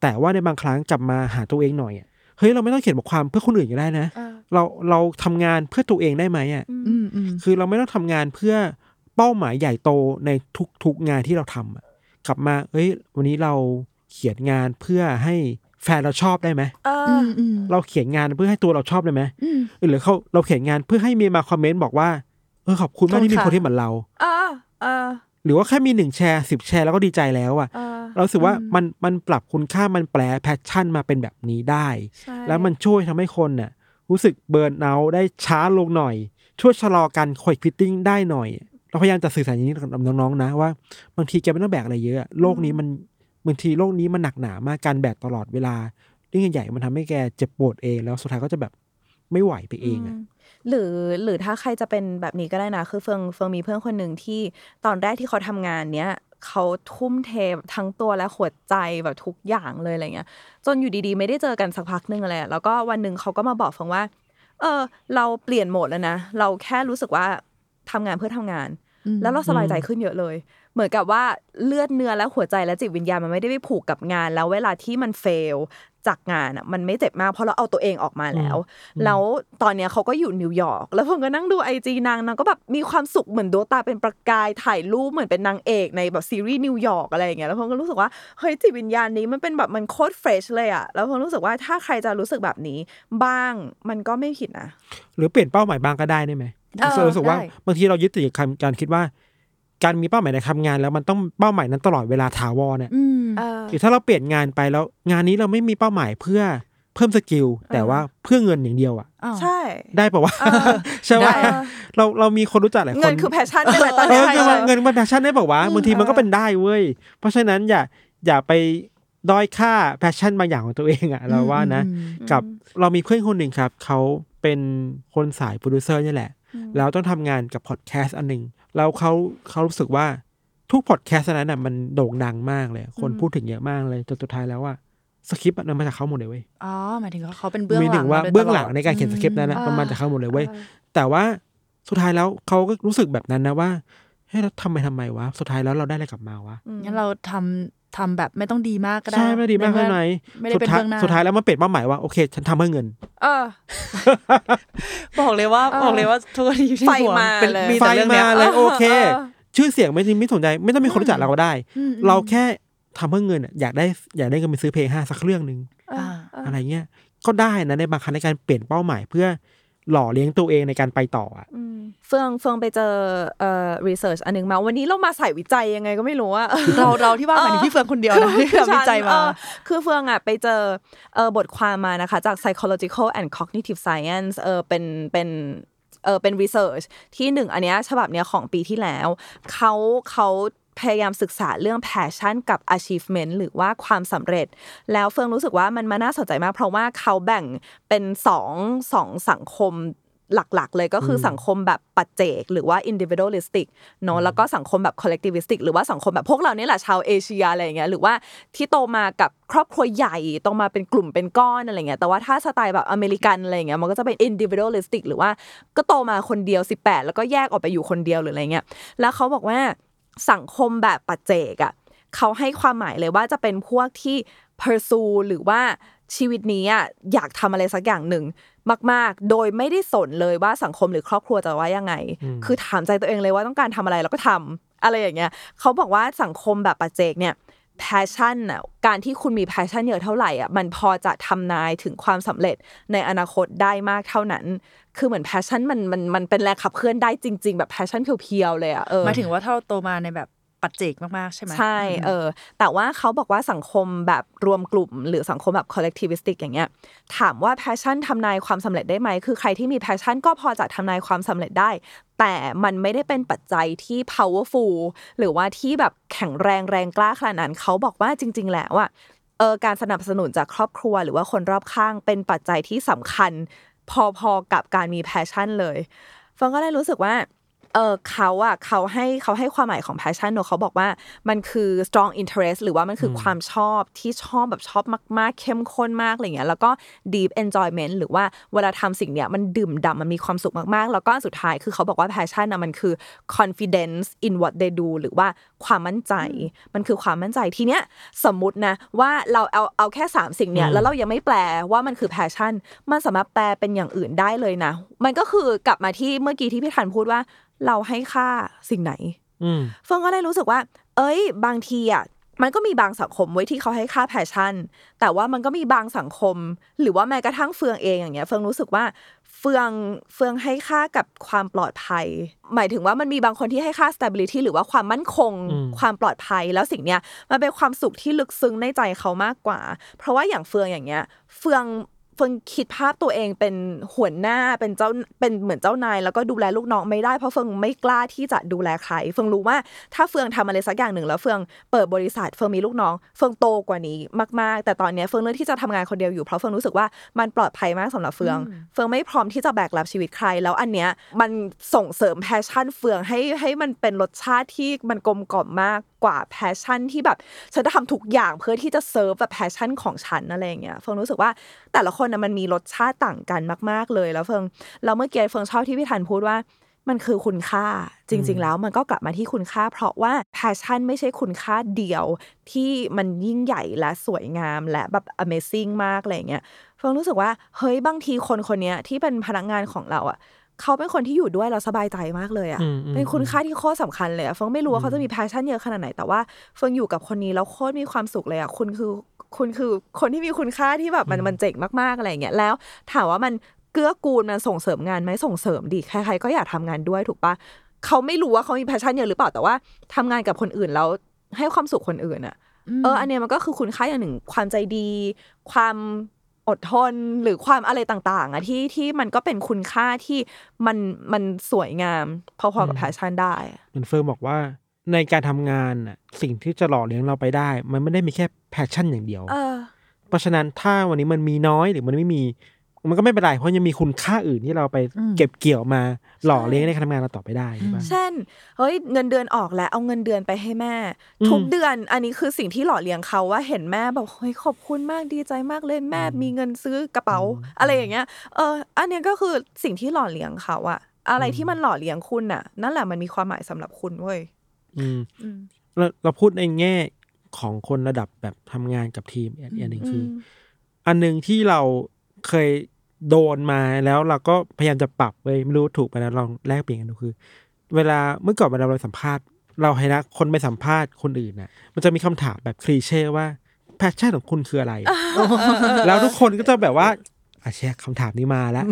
แต่ว่าในบางครั้งกลับมาหาตัวเองหน่อยอะเฮ้ยเราไม่ต้องเขียนบทความเพื่อคนอื่นก็ได้นะเออเราเราทำงานเพื่อตัวเองได้ไหมอะอืมอืมคือเราไม่ต้องทำงานเพื่อเป้าหมายใหญ่โตในทุกๆงานที่เราทำอะกลับมาเอ้ย วันนี้เราเขียนงานเพื่อให้แฟนเราชอบได้ไหมเออือมอืมเราเขียนงานเพื่อให้ตัวเราชอบได้ไหมอืมหรือเขาเราเขียนงานเพื่อให้มีมาคอมเมนต์บอกว่าเออขอบคุณมากที่มีขอบคคุนณที่เหมือนเราเออเออ หรือว่าแค่มีหนึ่งแชร์สิบแชร์แล้วก็ดีใจแล้วอะเออเรารู้สึกว่ามันมันปรับคุณค่ามันแปลง passion มาเป็นแบบนี้ได้ใช่แล้วมันช่วยทำให้คนน่ะรู้สึก burnout ได้ช้าลงหน่อย ช่วยชะลอการ quiet quitting ได้หน่อย เราพยายามจะสื่อสารอย่างนี้กับน้องๆนะว่าบางทีแกไม่ต้องแบกอะไรเยอะ โลกนี้มันบางทีโลกนี้มันหนักหนามากการแบกตลอดเวลาเรื่องใหญ่ๆมันทำให้แกเจ็บปวดเองแล้วสุดท้ายก็จะแบบ ไม่ไหวไปเองอะมหรือหรือถ้าใครจะเป็นแบบนี้ก็ได้นะ คือเฟิงเฟิงมีเพื่อนคนหนึ่งที่ตอนแรกที่เขาทำงานเนี้ยเขาทุ่มเททั้งตัวและหัวใจแบบทุกอย่างเลยอะไรเงี้ย จนอยู่ดีๆ ไม่ได้เจอกันสักพักหนึงอะไรอะแล้วก็วันหนึ่งเขาก็มาบอกเฟิงว่า เออ เราเปลี่ยนโหมดแล้วนะเราแค่รู้สึกว่าทำงานเพื่อทำงานอืมแล้วเราสบายใจขึ้นเยอะเลย เหมือนกับว่าเลือดเนื้อและหัวใจและจิตวิญญาณมันไม่ได้ไปผูกกับงาน แล้วเวลาที่มัน fail จากงานอะมันไม่เจ็บมากเพราะเราเอาตัวเองออกมาแล้ว แล้วตอนเนี้ยเขาก็อยู่นิวยอร์กแล้วผมก็นั่งดู IG นางนางก็แบบมีความสุขเหมือนดวงตาเป็นประกายถ่ายรูปเหมือนเป็นนางเอกในแบบซีรีส์นิวยอร์กอะไรอย่างเงี้ยแล้วผมก็รู้สึกว่าเฮ้ยจิตวิญญาณนี้มันเป็นแบบมันโคตร fresh เลยอะแล้วผมรู้สึกว่าถ้าใครจะรู้สึกแบบนี้ บ้างมันก็ไม่ผิดนะหรือเปลี่ยนเป้าหมายบ้างก็ได้ได้ไหมเออรู้สึกว่าได้บางทีเรายึดติดกับคำการคิดว่า การมีเป้าหมายในทำงาน แล้วมันต้องเป้าหมายนั้นตลอดเวลาถาวรเนี่ยอืมเออ หรือถ้าเราเปลี่ยนงานไปแล้ว งานนี้เราไม่มีเป้าหมายเพื่อเพิ่ม skill แต่ว่าเพื่อเงินอย่างเดียวอะอ้าวใช่ ได้ปะวะใช่ว่าได้เราเรามีคนรู้จักหลายคนเงินคือแพชชั่นได้ไหมตอนเอนี้อใช่เงินใช่เงินมัน passion ได้ปะวะบางทีมันก็เป็นได้เว้ยเพราะฉะนั้นอย่าอย่าไปด้อยค่า passion บางอย่างของตัวเองอะเราว่านะอืมกับเรามีเพื่อนคนหนึ่งครับ เขาเป็นคนสายโปรดิวเซอร์นี่แหละ แล้วต้องทำงานกับพอดแคสต์อันหนึ่งแล้วเขาเขารู้สึกว่า ทุกพอดแคสต์อันนั้นอะมันโด่งดังมากเลย คนพูดถึงเยอะมากเลยจนสุดท้ายแล้วว่าสคริปต์อะมันมาจากเขาหมดเลยเว้ย อ๋อหมายถึงว่าเขาเป็นเบื้องมีหถึลังงว่ามาโดยเบื้องตลหลัดงในการเขียนสคริปต์นั้นนะอืมมันมาจากเขาหมดเลยเว้ยเออแต่ว่าสุดท้ายแล้วเขาก็รู้สึกแบบนั้นนะว่าเฮ้ยเราทำไมทำไมวะ สุดท้ายแล้วเราได้อะไรกลับมาวะ งั้นเราทำทำแบบไม่ต้องดีมากก็ได้ ใช่ ไม่ดีมากในแค่เอไหนไม่ได้เป็นสุดท้ายเบื้องหน้าสุดท้ายแล้วมันเปลี่ยนเป้าหมายว่า โอเค ฉันทำเพื่อเงิน เออ บอกเลยว่าเออบอกเลยว่าทุกวันนี้ที่ไฟหัวมาเป็นเลยมีไฟแต่เรื่องเนี้ยมาเลยโอเคเออเออ ชื่อเสียงไม่ไม่สนใจ ไม่ต้องมีคนรู้จักเราก็ได้อืมเราแค่ทำเพื่อเงินอะอยากได้อยากได้เงินไปซื้อเพลงห้าสักเรื่องหนึ่งเออเอออะไรเงี้ยก็ได้นะในบางครั้งในการเปลี่ยนเป้าหมายเพื่อหล่อเลี้ยงตัวเองในการไปต่ออะอืมเฟืองเฟืองไปเจอเอ่อ research อันหนึงมา วันนี้เรามาใส่วิจัยยังไงก็ไม่รู้ว่าเราเราที่ว่าหมายถึงพี่เฟืองคนเดียวนะที่ทำวิจัยมาเออคือเฟืองอะไปเจอเออบทความมานะคะจาก psychological and cognitive science เออเป็นเป็น เออเป็น research ที่หนึ่งอันเนี้ยฉบับเนี้ยของปีที่แล้วเขาเขาพยายามศึกษาเรื่อง passion กับ achievement หรือว่าความสำเร็จ แล้วเฟืองรู้สึกว่ามันมาน่าสนใจมาก เพราะว่าเขาแบ่งเป็นสองสองสังคม หลักๆ เลยก็คืออสังคมแบบปัจเจก หรือว่า individualistic เนอะแล้วก็สังคมแบบ collectivistic หรือว่าสังคมแบบพวกเราเนี่ยแหละชาวเอเชียอะไรอย่างเงี้ยหรือว่าที่โตมากับครอบครัวใหญ่โตมาเป็นกลุ่มเป็นก้อนอะไรเงี้ยแต่ว่าถ้าสไตล์แบบอเมริกันอะไรเงี้ยมันก็จะเป็น individualistic หรือว่าก็โตมาคนเดียว 18 แล้วก็แยกออกไปอยู่คนเดียวหรืออะไรเงี้ยแล้วเขาบอกว่าสังคมแบบปัจเจกอะเขาให้ความหมายเลยว่าจะเป็นพวกที่ pursue หรือว่า ชีวิตนี้อะอยากทำอะไรสักอย่างหนึ่งมาก ๆ โดยไม่ได้สนเลยว่าสังคมหรือครอบครัวจะว่ายังไง คือถามใจตัวเองเลยว่าต้องการทำอะไรแล้วก็ทำอะไรอย่างเงี้ยเขาบอกว่าสังคมแบบปัจเจกเนี่ย passion น่ะการที่คุณมี passion เยอะเท่าไหร่อะมันพอจะทำนายถึงความสำเร็จในอนาคตได้มากเท่านั้น คือเหมือน passion มันมันมันเป็นแรงขับเคลื่อนได้จริง ๆ แบบ passion เพียวๆเลยอะเออหมายถึงว่าถ้าเราโตมาในแบบ ปัจเจกมากๆ ใช่ไหมใช่เออแต่ว่าเขาบอกว่าสังคมแบบรวมกลุ่ม หรือสังคมแบบ collectivistic อย่างเงี้ยถามว่า passion ทำนายความสำเร็จได้ไหมคือใครที่มี passion ก็พอจะทำนายความสำเร็จได้ แต่มันไม่ได้เป็นปัจจัยที่ powerful หรือว่าที่แบบแข็งแรงแรงกล้าขนาดนั้นเขาบอกว่าจริง ๆ แล้วอะเออการสนับสนุนจากครอบครัวหรือว่าคนรอบข้างเป็นปัจจัยที่สำคัญพอๆกับการมี passion เลยเฟิงก็เลยรู้สึกว่า เออเขาอะเขาให้เขาให้ความหมายของ passion เนอะเขาบอกว่ามันคือ strong interest หรือว่ามันคือความชอบที่ชอบแบบชอบมาก ๆ เข้มข้นมากอะไรเงี้ยแล้วก็ deep enjoyment หรือว่าเวลาทำสิ่งเนี้ยมันดื่มด่ำมันมีความสุขมาก ๆ แล้วก็สุดท้ายคือเขาบอกว่า passion นะมันคือ confidence in what they do หรือว่าความมั่นใจ มันคือความมั่นใจทีเนี้ยสมมุตินะว่าเราเอาเอาแค่สามสิ่งเนี้ยแล้วเรายังไม่แปลว่ามันคือ passion มันสามารถแปลเป็นอย่างอื่นได้เลยนะ มันก็คือกลับมาที่เมื่อกี้ที่พี่ธันพูดว่า เราให้ค่าสิ่งไหนอืมเฟิงก็เลยรู้สึกว่า เอ้ย บางทีอะมันก็มีบางสังคมไว้ที่เขาให้ค่าแพชชั่น แต่ว่ามันก็มีบางสังคม หรือว่าแม้กระทั่งเฟืองเองอย่างเงี้ย เฟืองรู้สึกว่า เฟืองเฟืองให้ค่ากับความปลอดภัย หมายถึงว่ามันมีบางคนที่ให้ค่า stability หรือว่าความมั่นคงอืมความปลอดภัย แล้วสิ่งเนี้ยมันเป็นความสุขที่ลึกซึ้งในใจเขามากกว่า เพราะว่าอย่างเฟืองอย่างเงี้ย เฟือง เฟิงคิดภาพตัวเองเป็นหัวหน้าเป็นเจ้าเป็นเหมือนเจ้านายแล้วก็ดูแลลูกน้องไม่ได้เพราะเฟิงไม่กล้าที่จะดูแลใคร เฟิงรู้ว่าถ้าเฟืองทำอะไรสักอย่างหนึ่งแล้วเฟืองเปิดบริษัทเฟืองมีลูกน้อง เฟืองโตกว่านี้มากๆ แต่ตอนเนี้ยเฟืองเลือกที่จะทำงานคนเดียวอยู่เพราะเฟืองรู้สึกว่ามันปลอดภัยมากสำหรับเฟืองเฟืองไม่พร้อมที่จะแบกรับชีวิตใคร แล้วอันเนี้ยมันส่งเสริม passion เฟืองให้ให้มันเป็นรสชาติที่มันกลมกล่อมมากกว่า passion ที่แบบฉันจะทำทุกอย่างเพื่อที่จะเซิร์ฟแบบ passion ของฉันอะไรอย่างเงี้ยเฟิงรู้สึกว่าแต่ละคนนะมันมีรสชาติต่างกันมาก ๆเลย แล้วเฟิงแล้วเมื่อกี้เฟิงชอบที่พี่ธันพูดว่ามันคือคุณค่าจริง ๆ แล้วมันก็กลับมาที่คุณค่า เพราะว่า passion ไม่ใช่คุณค่าเดียวที่มันยิ่งใหญ่และสวยงามและแบบ amazing มากอะไรอย่างเงี้ยเฟิงรู้สึกว่าเฮ้ยบางทีคนคนเนี้ยที่เป็นพนักงานของเราอะ เขาเป็นคนที่อยู่ด้วยเราสบายใจมากเลยอะอืมอืมเป็นคุณค่าที่โคตรสำคัญเลยอะเฟิงไม่รู้ว่าเขาจะมี passion เยอะขนาดไหน แต่ว่าเฟิงอยู่กับคนนี้แล้วโคตรมีความสุขเลยอะคุณคือคุณคือคนที่มีคุณค่าที่แบบมันมันเจ๋งมากๆอะไรอย่างเงี้ย แล้วถามว่ามันเกื้อกูลมันส่งเสริมงานไหมส่งเสริมดีใครๆก็อยากทำงานด้วยถูกปะเขาไม่รู้ว่าเขามี passion เยอะหรือเปล่าแต่ว่าทำงานกับคนอื่นแล้วให้ความสุขคนอื่นอะเอออันเนี้ยมันก็คือคุณค่าอย่างหนึ่งความใจดี ความ อดทนหรือความอะไรต่างๆอะที่ที่มันก็เป็นคุณค่าที่มันมันสวยงามพอๆกับ passion ได้อะเหมือนเฟิร์มบอกว่าในการทำงานน่ะสิ่งที่จะหล่อเลี้ยงเราไปได้ มันไม่ได้มีแค่ passion อย่างเดียวเออเพราะฉะนั้นถ้าวันนี้มันมีน้อยหรือมันไม่มี มันก็ไม่เป็นไรเพราะยังมีคุณค่าอื่นที่เราไปเก็บเกี่ยวมาหล่อเลี้ยงในการทำงานเราต่อไปได้ใช่ปะเช่นเฮ้ยเงินเดือนออกแล้วเอาเงินเดือนไปให้แม่อืมทุกเดือนอันนี้คือสิ่งที่หล่อเลี้ยงเขาว่าเห็นแม่แบบเฮ้ยขอบคุณมากดีใจมากเลยแม่มีเงินซื้อกระเป๋า อะไรอย่างเงี้ยเอออันเนี้ยก็คือสิ่งที่หล่อเลี้ยงเขาอะอะไรที่มันหล่อเลี้ยงคุณน่ะ นั่นแหละมันมีความหมายสำหรับคุณเว้ยอืมเราเราพูดในแง่ของคนระดับแบบทำงานกับทีมอีกอันหนึ่งคือออันหนึ่งที่เราเคย โดนมาแล้วเราก็พยายามจะปรับเว้ยไม่รู้ถูกไปแล้วลองแลกเปลี่ยนกันดูคือ เวลาเมื่อก่อนเวลาเราสัมภาษณ์ เราให้นะคนไปสัมภาษณ์คนอื่นน่ะ มันจะมีคำถามแบบคลีเช่ว่าpassion ของคุณคืออะไร แล้วทุกคนก็จะแบบว่าอ่าเชี่ยคำถามนี้มาแล้ว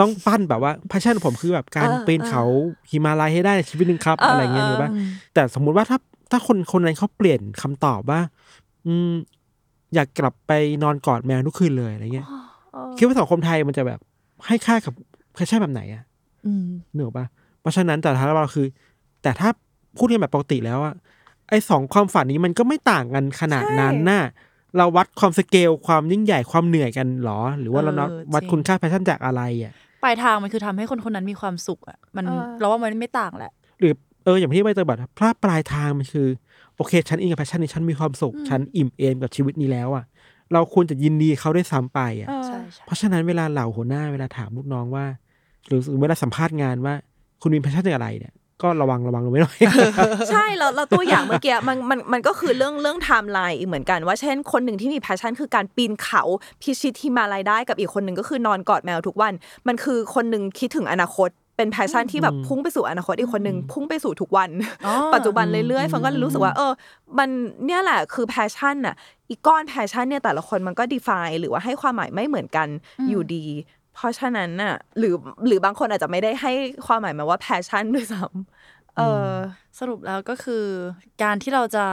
ต้องปั้นแบบว่า passion ของผมคือแบบการเออปีนเขาฮิมาลัยให้ได้ในชีวิตหนึ่งครับเออออะไรเงี้ยหรือว่าแต่สมมุติว่าถ้าถ้าคนคนนั้นเขาเปลี่ยนคำตอบว่า อืม อยากกลับไปนอนกอดแมวทุกคืนเลยอะไรเงี้ย คิดว่าสังคมไทยมันจะแบบให้ค่ากับ passion แบบไหนอะอืมเหนือปะเพราะฉะนั้นแต่ถ้าเราคือ แต่ถ้าพูดกันแบบปกติแล้วอะไอ้สองความฝันนี้มันก็ไม่ต่างกันขนาดนั้นน่ะเราวัดความสเกลความยิ่งใหญ่ความเหนื่อยกันเหรอ หรือว่าเรานับเออวัดจริงคุณค่าแพชชั่นจากอะไรอะปลายทางมันคือทำให้คนคนนั้นมีความสุขอะมันเออเราว่ามันไม่ต่างแหละ หรือเอออย่างที่ใบเตยบอกพลาดปลายทางมันคือ โอเค ฉันอินกับแพชชั่นนี้ฉันมีความสุข ฉันอิ่มเอมกับชีวิตนี้แล้วอะ เราควรจะยินดีเขาด้วยซ้ำไปอะใช่ใช่เพราะฉะนั้นเวลาเหล่าหัวหน้าเวลาถามลูกน้องว่า หรือเวลาสัมภาษณ์งานว่า คุณมีแพชชั่นอะไรเนี่ย ก็ระวังระวังลงไว้หน่อย ใช่แล้วแล้วตัวอย่างเมื่อกี้มันมันมันก็คือเรื่องเรื่องไทม์ไลน์อีกเหมือนกันว่าเช่นคนหนึ่งที่มีแพชชั่นคือการปีนเขาพิชิตฮิมาลัยได้กับอีกคนหนึ่งก็คือนอนกอดแมวทุกวัน มันคือคนหนึ่งคิดถึงอนาคต เป็นแพชชั่นที่แบบพุ่งไปสู่อนาคตอีกคนหนึ่งพุ่งไปสู่ทุกวันอ๋อปัจจุบันเรื่อยๆเฟิร์นก็เลยรู้สึกว่าเออ มันเนี่ยแหละคือแพชชั่นน่ะอีกก้อนแพชชั่นเนี่ยแต่ละคนมันก็ define หรือว่าให้ความหมายไม่เหมือนกันอยู่ดี เพราะฉะนั้นน่ะหรือหรือบางคนอาจจะไม่ได้ให้ความหมายมาว่าแพชชั่นด้วยซ้ำเออสรุปแล้วก็คือ การที่เราจะ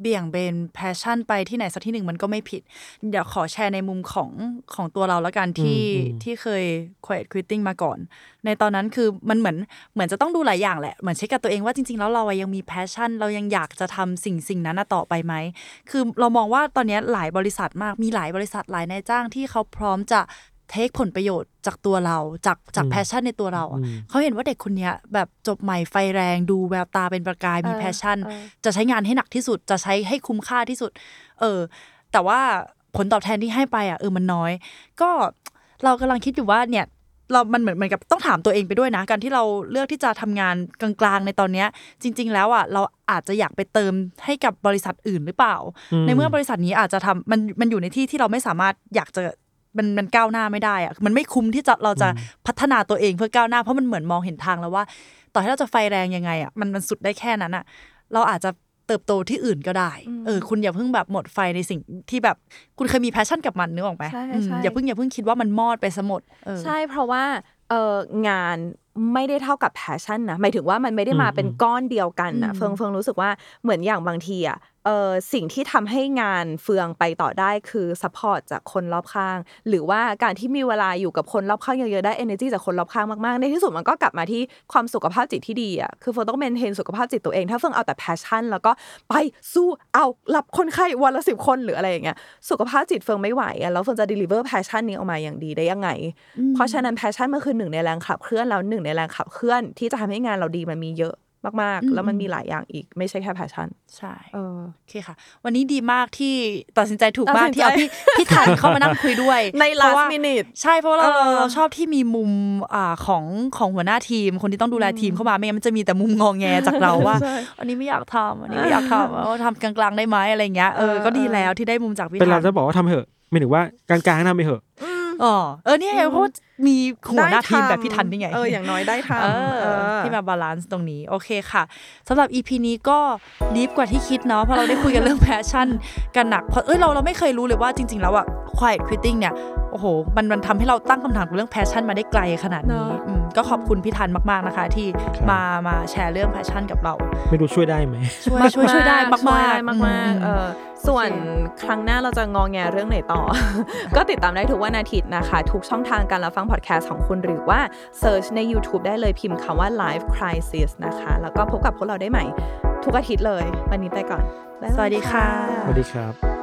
เบี่ยงเบนแพชชั่นไปที่ไหนสักที่หนึ่งมันก็ไม่ผิด เดี๋ยวขอแชร์ในมุมของของตัวเราแล้วกันที่อืมอืมที่เคย quiet quitting มาก่อน ในตอนนั้นคือมันเหมือนเหมือนจะต้องดูหลายอย่างแหละ เหมือนเช็คกับตัวเองว่าจริง ๆ แล้วเราอะยังมีแพชชั่น เรายังอยากจะทำสิ่งสิ่งนั้นน่ะต่อไปไหม คือเรามองว่าตอนนี้หลายบริษัทมากมีหลายบริษัทหลายนายจ้างที่เขาพร้อมจะ take ผลประโยชน์จากตัวเราจากจากแพชชั่นในตัวเราอะอืมเขาเห็นว่าเด็กคนเนี้ยแบบจบใหม่ไฟแรงดูแววตาเป็นประกายมีเออแพชชั่นเออจะใช้งานให้หนักที่สุดจะใช้ให้คุ้มค่าที่สุด เออ แต่ว่าผลตอบแทนที่ให้ไปอะเออมันน้อย ก็เรากำลังคิดอยู่ว่าเนี่ยเรา มันเหมือนเหมือนกับต้องถามตัวเองไปด้วยนะ การที่เราเลือกที่จะทำงานกลางๆ ในตอนเนี้ย จริง ๆ แล้วอะ เราอาจจะอยากไปเติมให้กับบริษัทอื่นหรือเปล่าอืมในเมื่อบริษัทนี้อาจจะทำมัน มันอยู่ในที่ที่เราไม่สามารถอยากจะ มันมันก้าวหน้าไม่ได้อะมันไม่คุ้มที่จะเราจะพัฒนาตัวเองเพื่อก้าวหน้าเพราะมันเหมือนมองเห็นทางแล้วว่า ต่อให้เราจะไฟแรงยังไงอะมันมันสุดได้แค่นั้นอะเราอาจจะเติบโตที่อื่นก็ได้ เออ คุณอย่าเพิ่งแบบหมดไฟในสิ่งที่แบบ คุณเคยมีแพชชั่นกับมันนึกออกไหมใช่อืมใช่อย่าเพิ่งอย่าเพิ่งคิดว่ามันมอดไปซะหมดเออใช่เพราะว่าเอองานไม่ได้เท่ากับแพชชั่นนะหมายถึงว่ามันไม่ได้มาเป็นก้อนเดียวกันนะอืมเฟิร์นเฟิร์นรู้สึกว่าเหมือนอย่างบางทีอะ เออสิ่งที่ทำให้งานเฟิร์นไปต่อได้คือ support จากคนรอบข้าง หรือว่าการที่มีเวลาอยู่กับคนรอบข้างเยอะๆได้ energy จากคนรอบข้างมากๆ ในที่สุดมันก็กลับมาที่ความสุขภาพจิตที่ดีอะคือเฟิร์นต้อง maintain สุขภาพจิตตัวเอง ถ้าเฟิร์นเอาแต่แพชชั่นแล้วก็ไปสู้เอารับคนไข้วันละสิบคนหรืออะไรอย่างเงี้ยสุขภาพจิตเฟิร์นไม่ไหวอะแล้วเฟิร์นจะ deliver passion นี้ออกมาอย่างดีได้ยังไง เพราะฉะนั้นแพชชั่นมันคือหนึ่งในแรงขับเคลื่อนแล้วหนึ่งในแรงขับเคลื่อนที่จะทำให้งานเราดีมันมีเยอะ มากอืมๆแล้วมันมีหลายอย่างอีก ไม่ใช่แค่แพชชั่น ใช่เออโอเคค่ะ วันนี้ดีมากที่ตัดสินใจถูกมากตัดสินใจที่เอาพี่พี่ทันเข้ามานั่งคุยด้วย ในเพราะ last ว่า minute ใช่เพราะเราเออเราชอบที่มีมุมอ่าของของหัวหน้าทีม คนที่ต้องดูแลทีมเข้ามาไม่งั้นมันจะมีแต่มุมงองแงจากเราว่าใช่อันนี้ไม่อยากทำอันนี้ไม่อยากทำว่าทำกลางๆได้ไหมอะไรเงี้ยเออเออก็ดีเออแล้วที่ได้มุมจากพี่ทันเป็นเราจะบอกว่าทำไปเถอะไม่ถึงว่ากลางๆให้ทำไปเถอะอ๋อเออเนี่ยเพราะว่า มีหัวหน้าทีมแบบพี่ทันนี่ไงเอออย่างน้อยได้ทำเออเออที่มา balance ตรงนี้โอเคค่ะสำหรับ EP นี้ก็ deep กว่าที่คิดเนาะเพราะเราได้คุยกันเรื่องแพชชั่นกันหนักเพราะเอ้ยเราเราไม่เคยรู้เลยว่าจริง ๆ แล้วอะ quiet quitting เนี่ยโอ้โห มันมันทำให้เราตั้งคำถามกับเรื่องแพชชั่นมาได้ไกลขนาดนี้เนอะอืมก็ขอบคุณพี่ทันมาก ๆ นะคะ ที่ครับมามาแชร์เรื่องแพชชั่นกับเรา ไม่รู้ช่วยได้ไหมช่วยช่วยช่วยได้มากช่วยๆได้มากๆเออส่วนโอเคครั้งหน้าเราจะงอแงเรื่องไหนต่อ ก็ติดตามได้ทุกวันอาทิตย์นะคะ ทุกช่องทางการรับฟังพอดแคสต์ของคุณหรือว่า search ใน YouTube ได้เลยพิมพ์คำว่า Life Crisis นะคะ แล้วก็พบกับพวกเราได้ใหม่ ทุกอาทิตย์เลย วันนี้ไปก่อนบ๊ายบายสวัสดีค่ะ สวัสดีครับ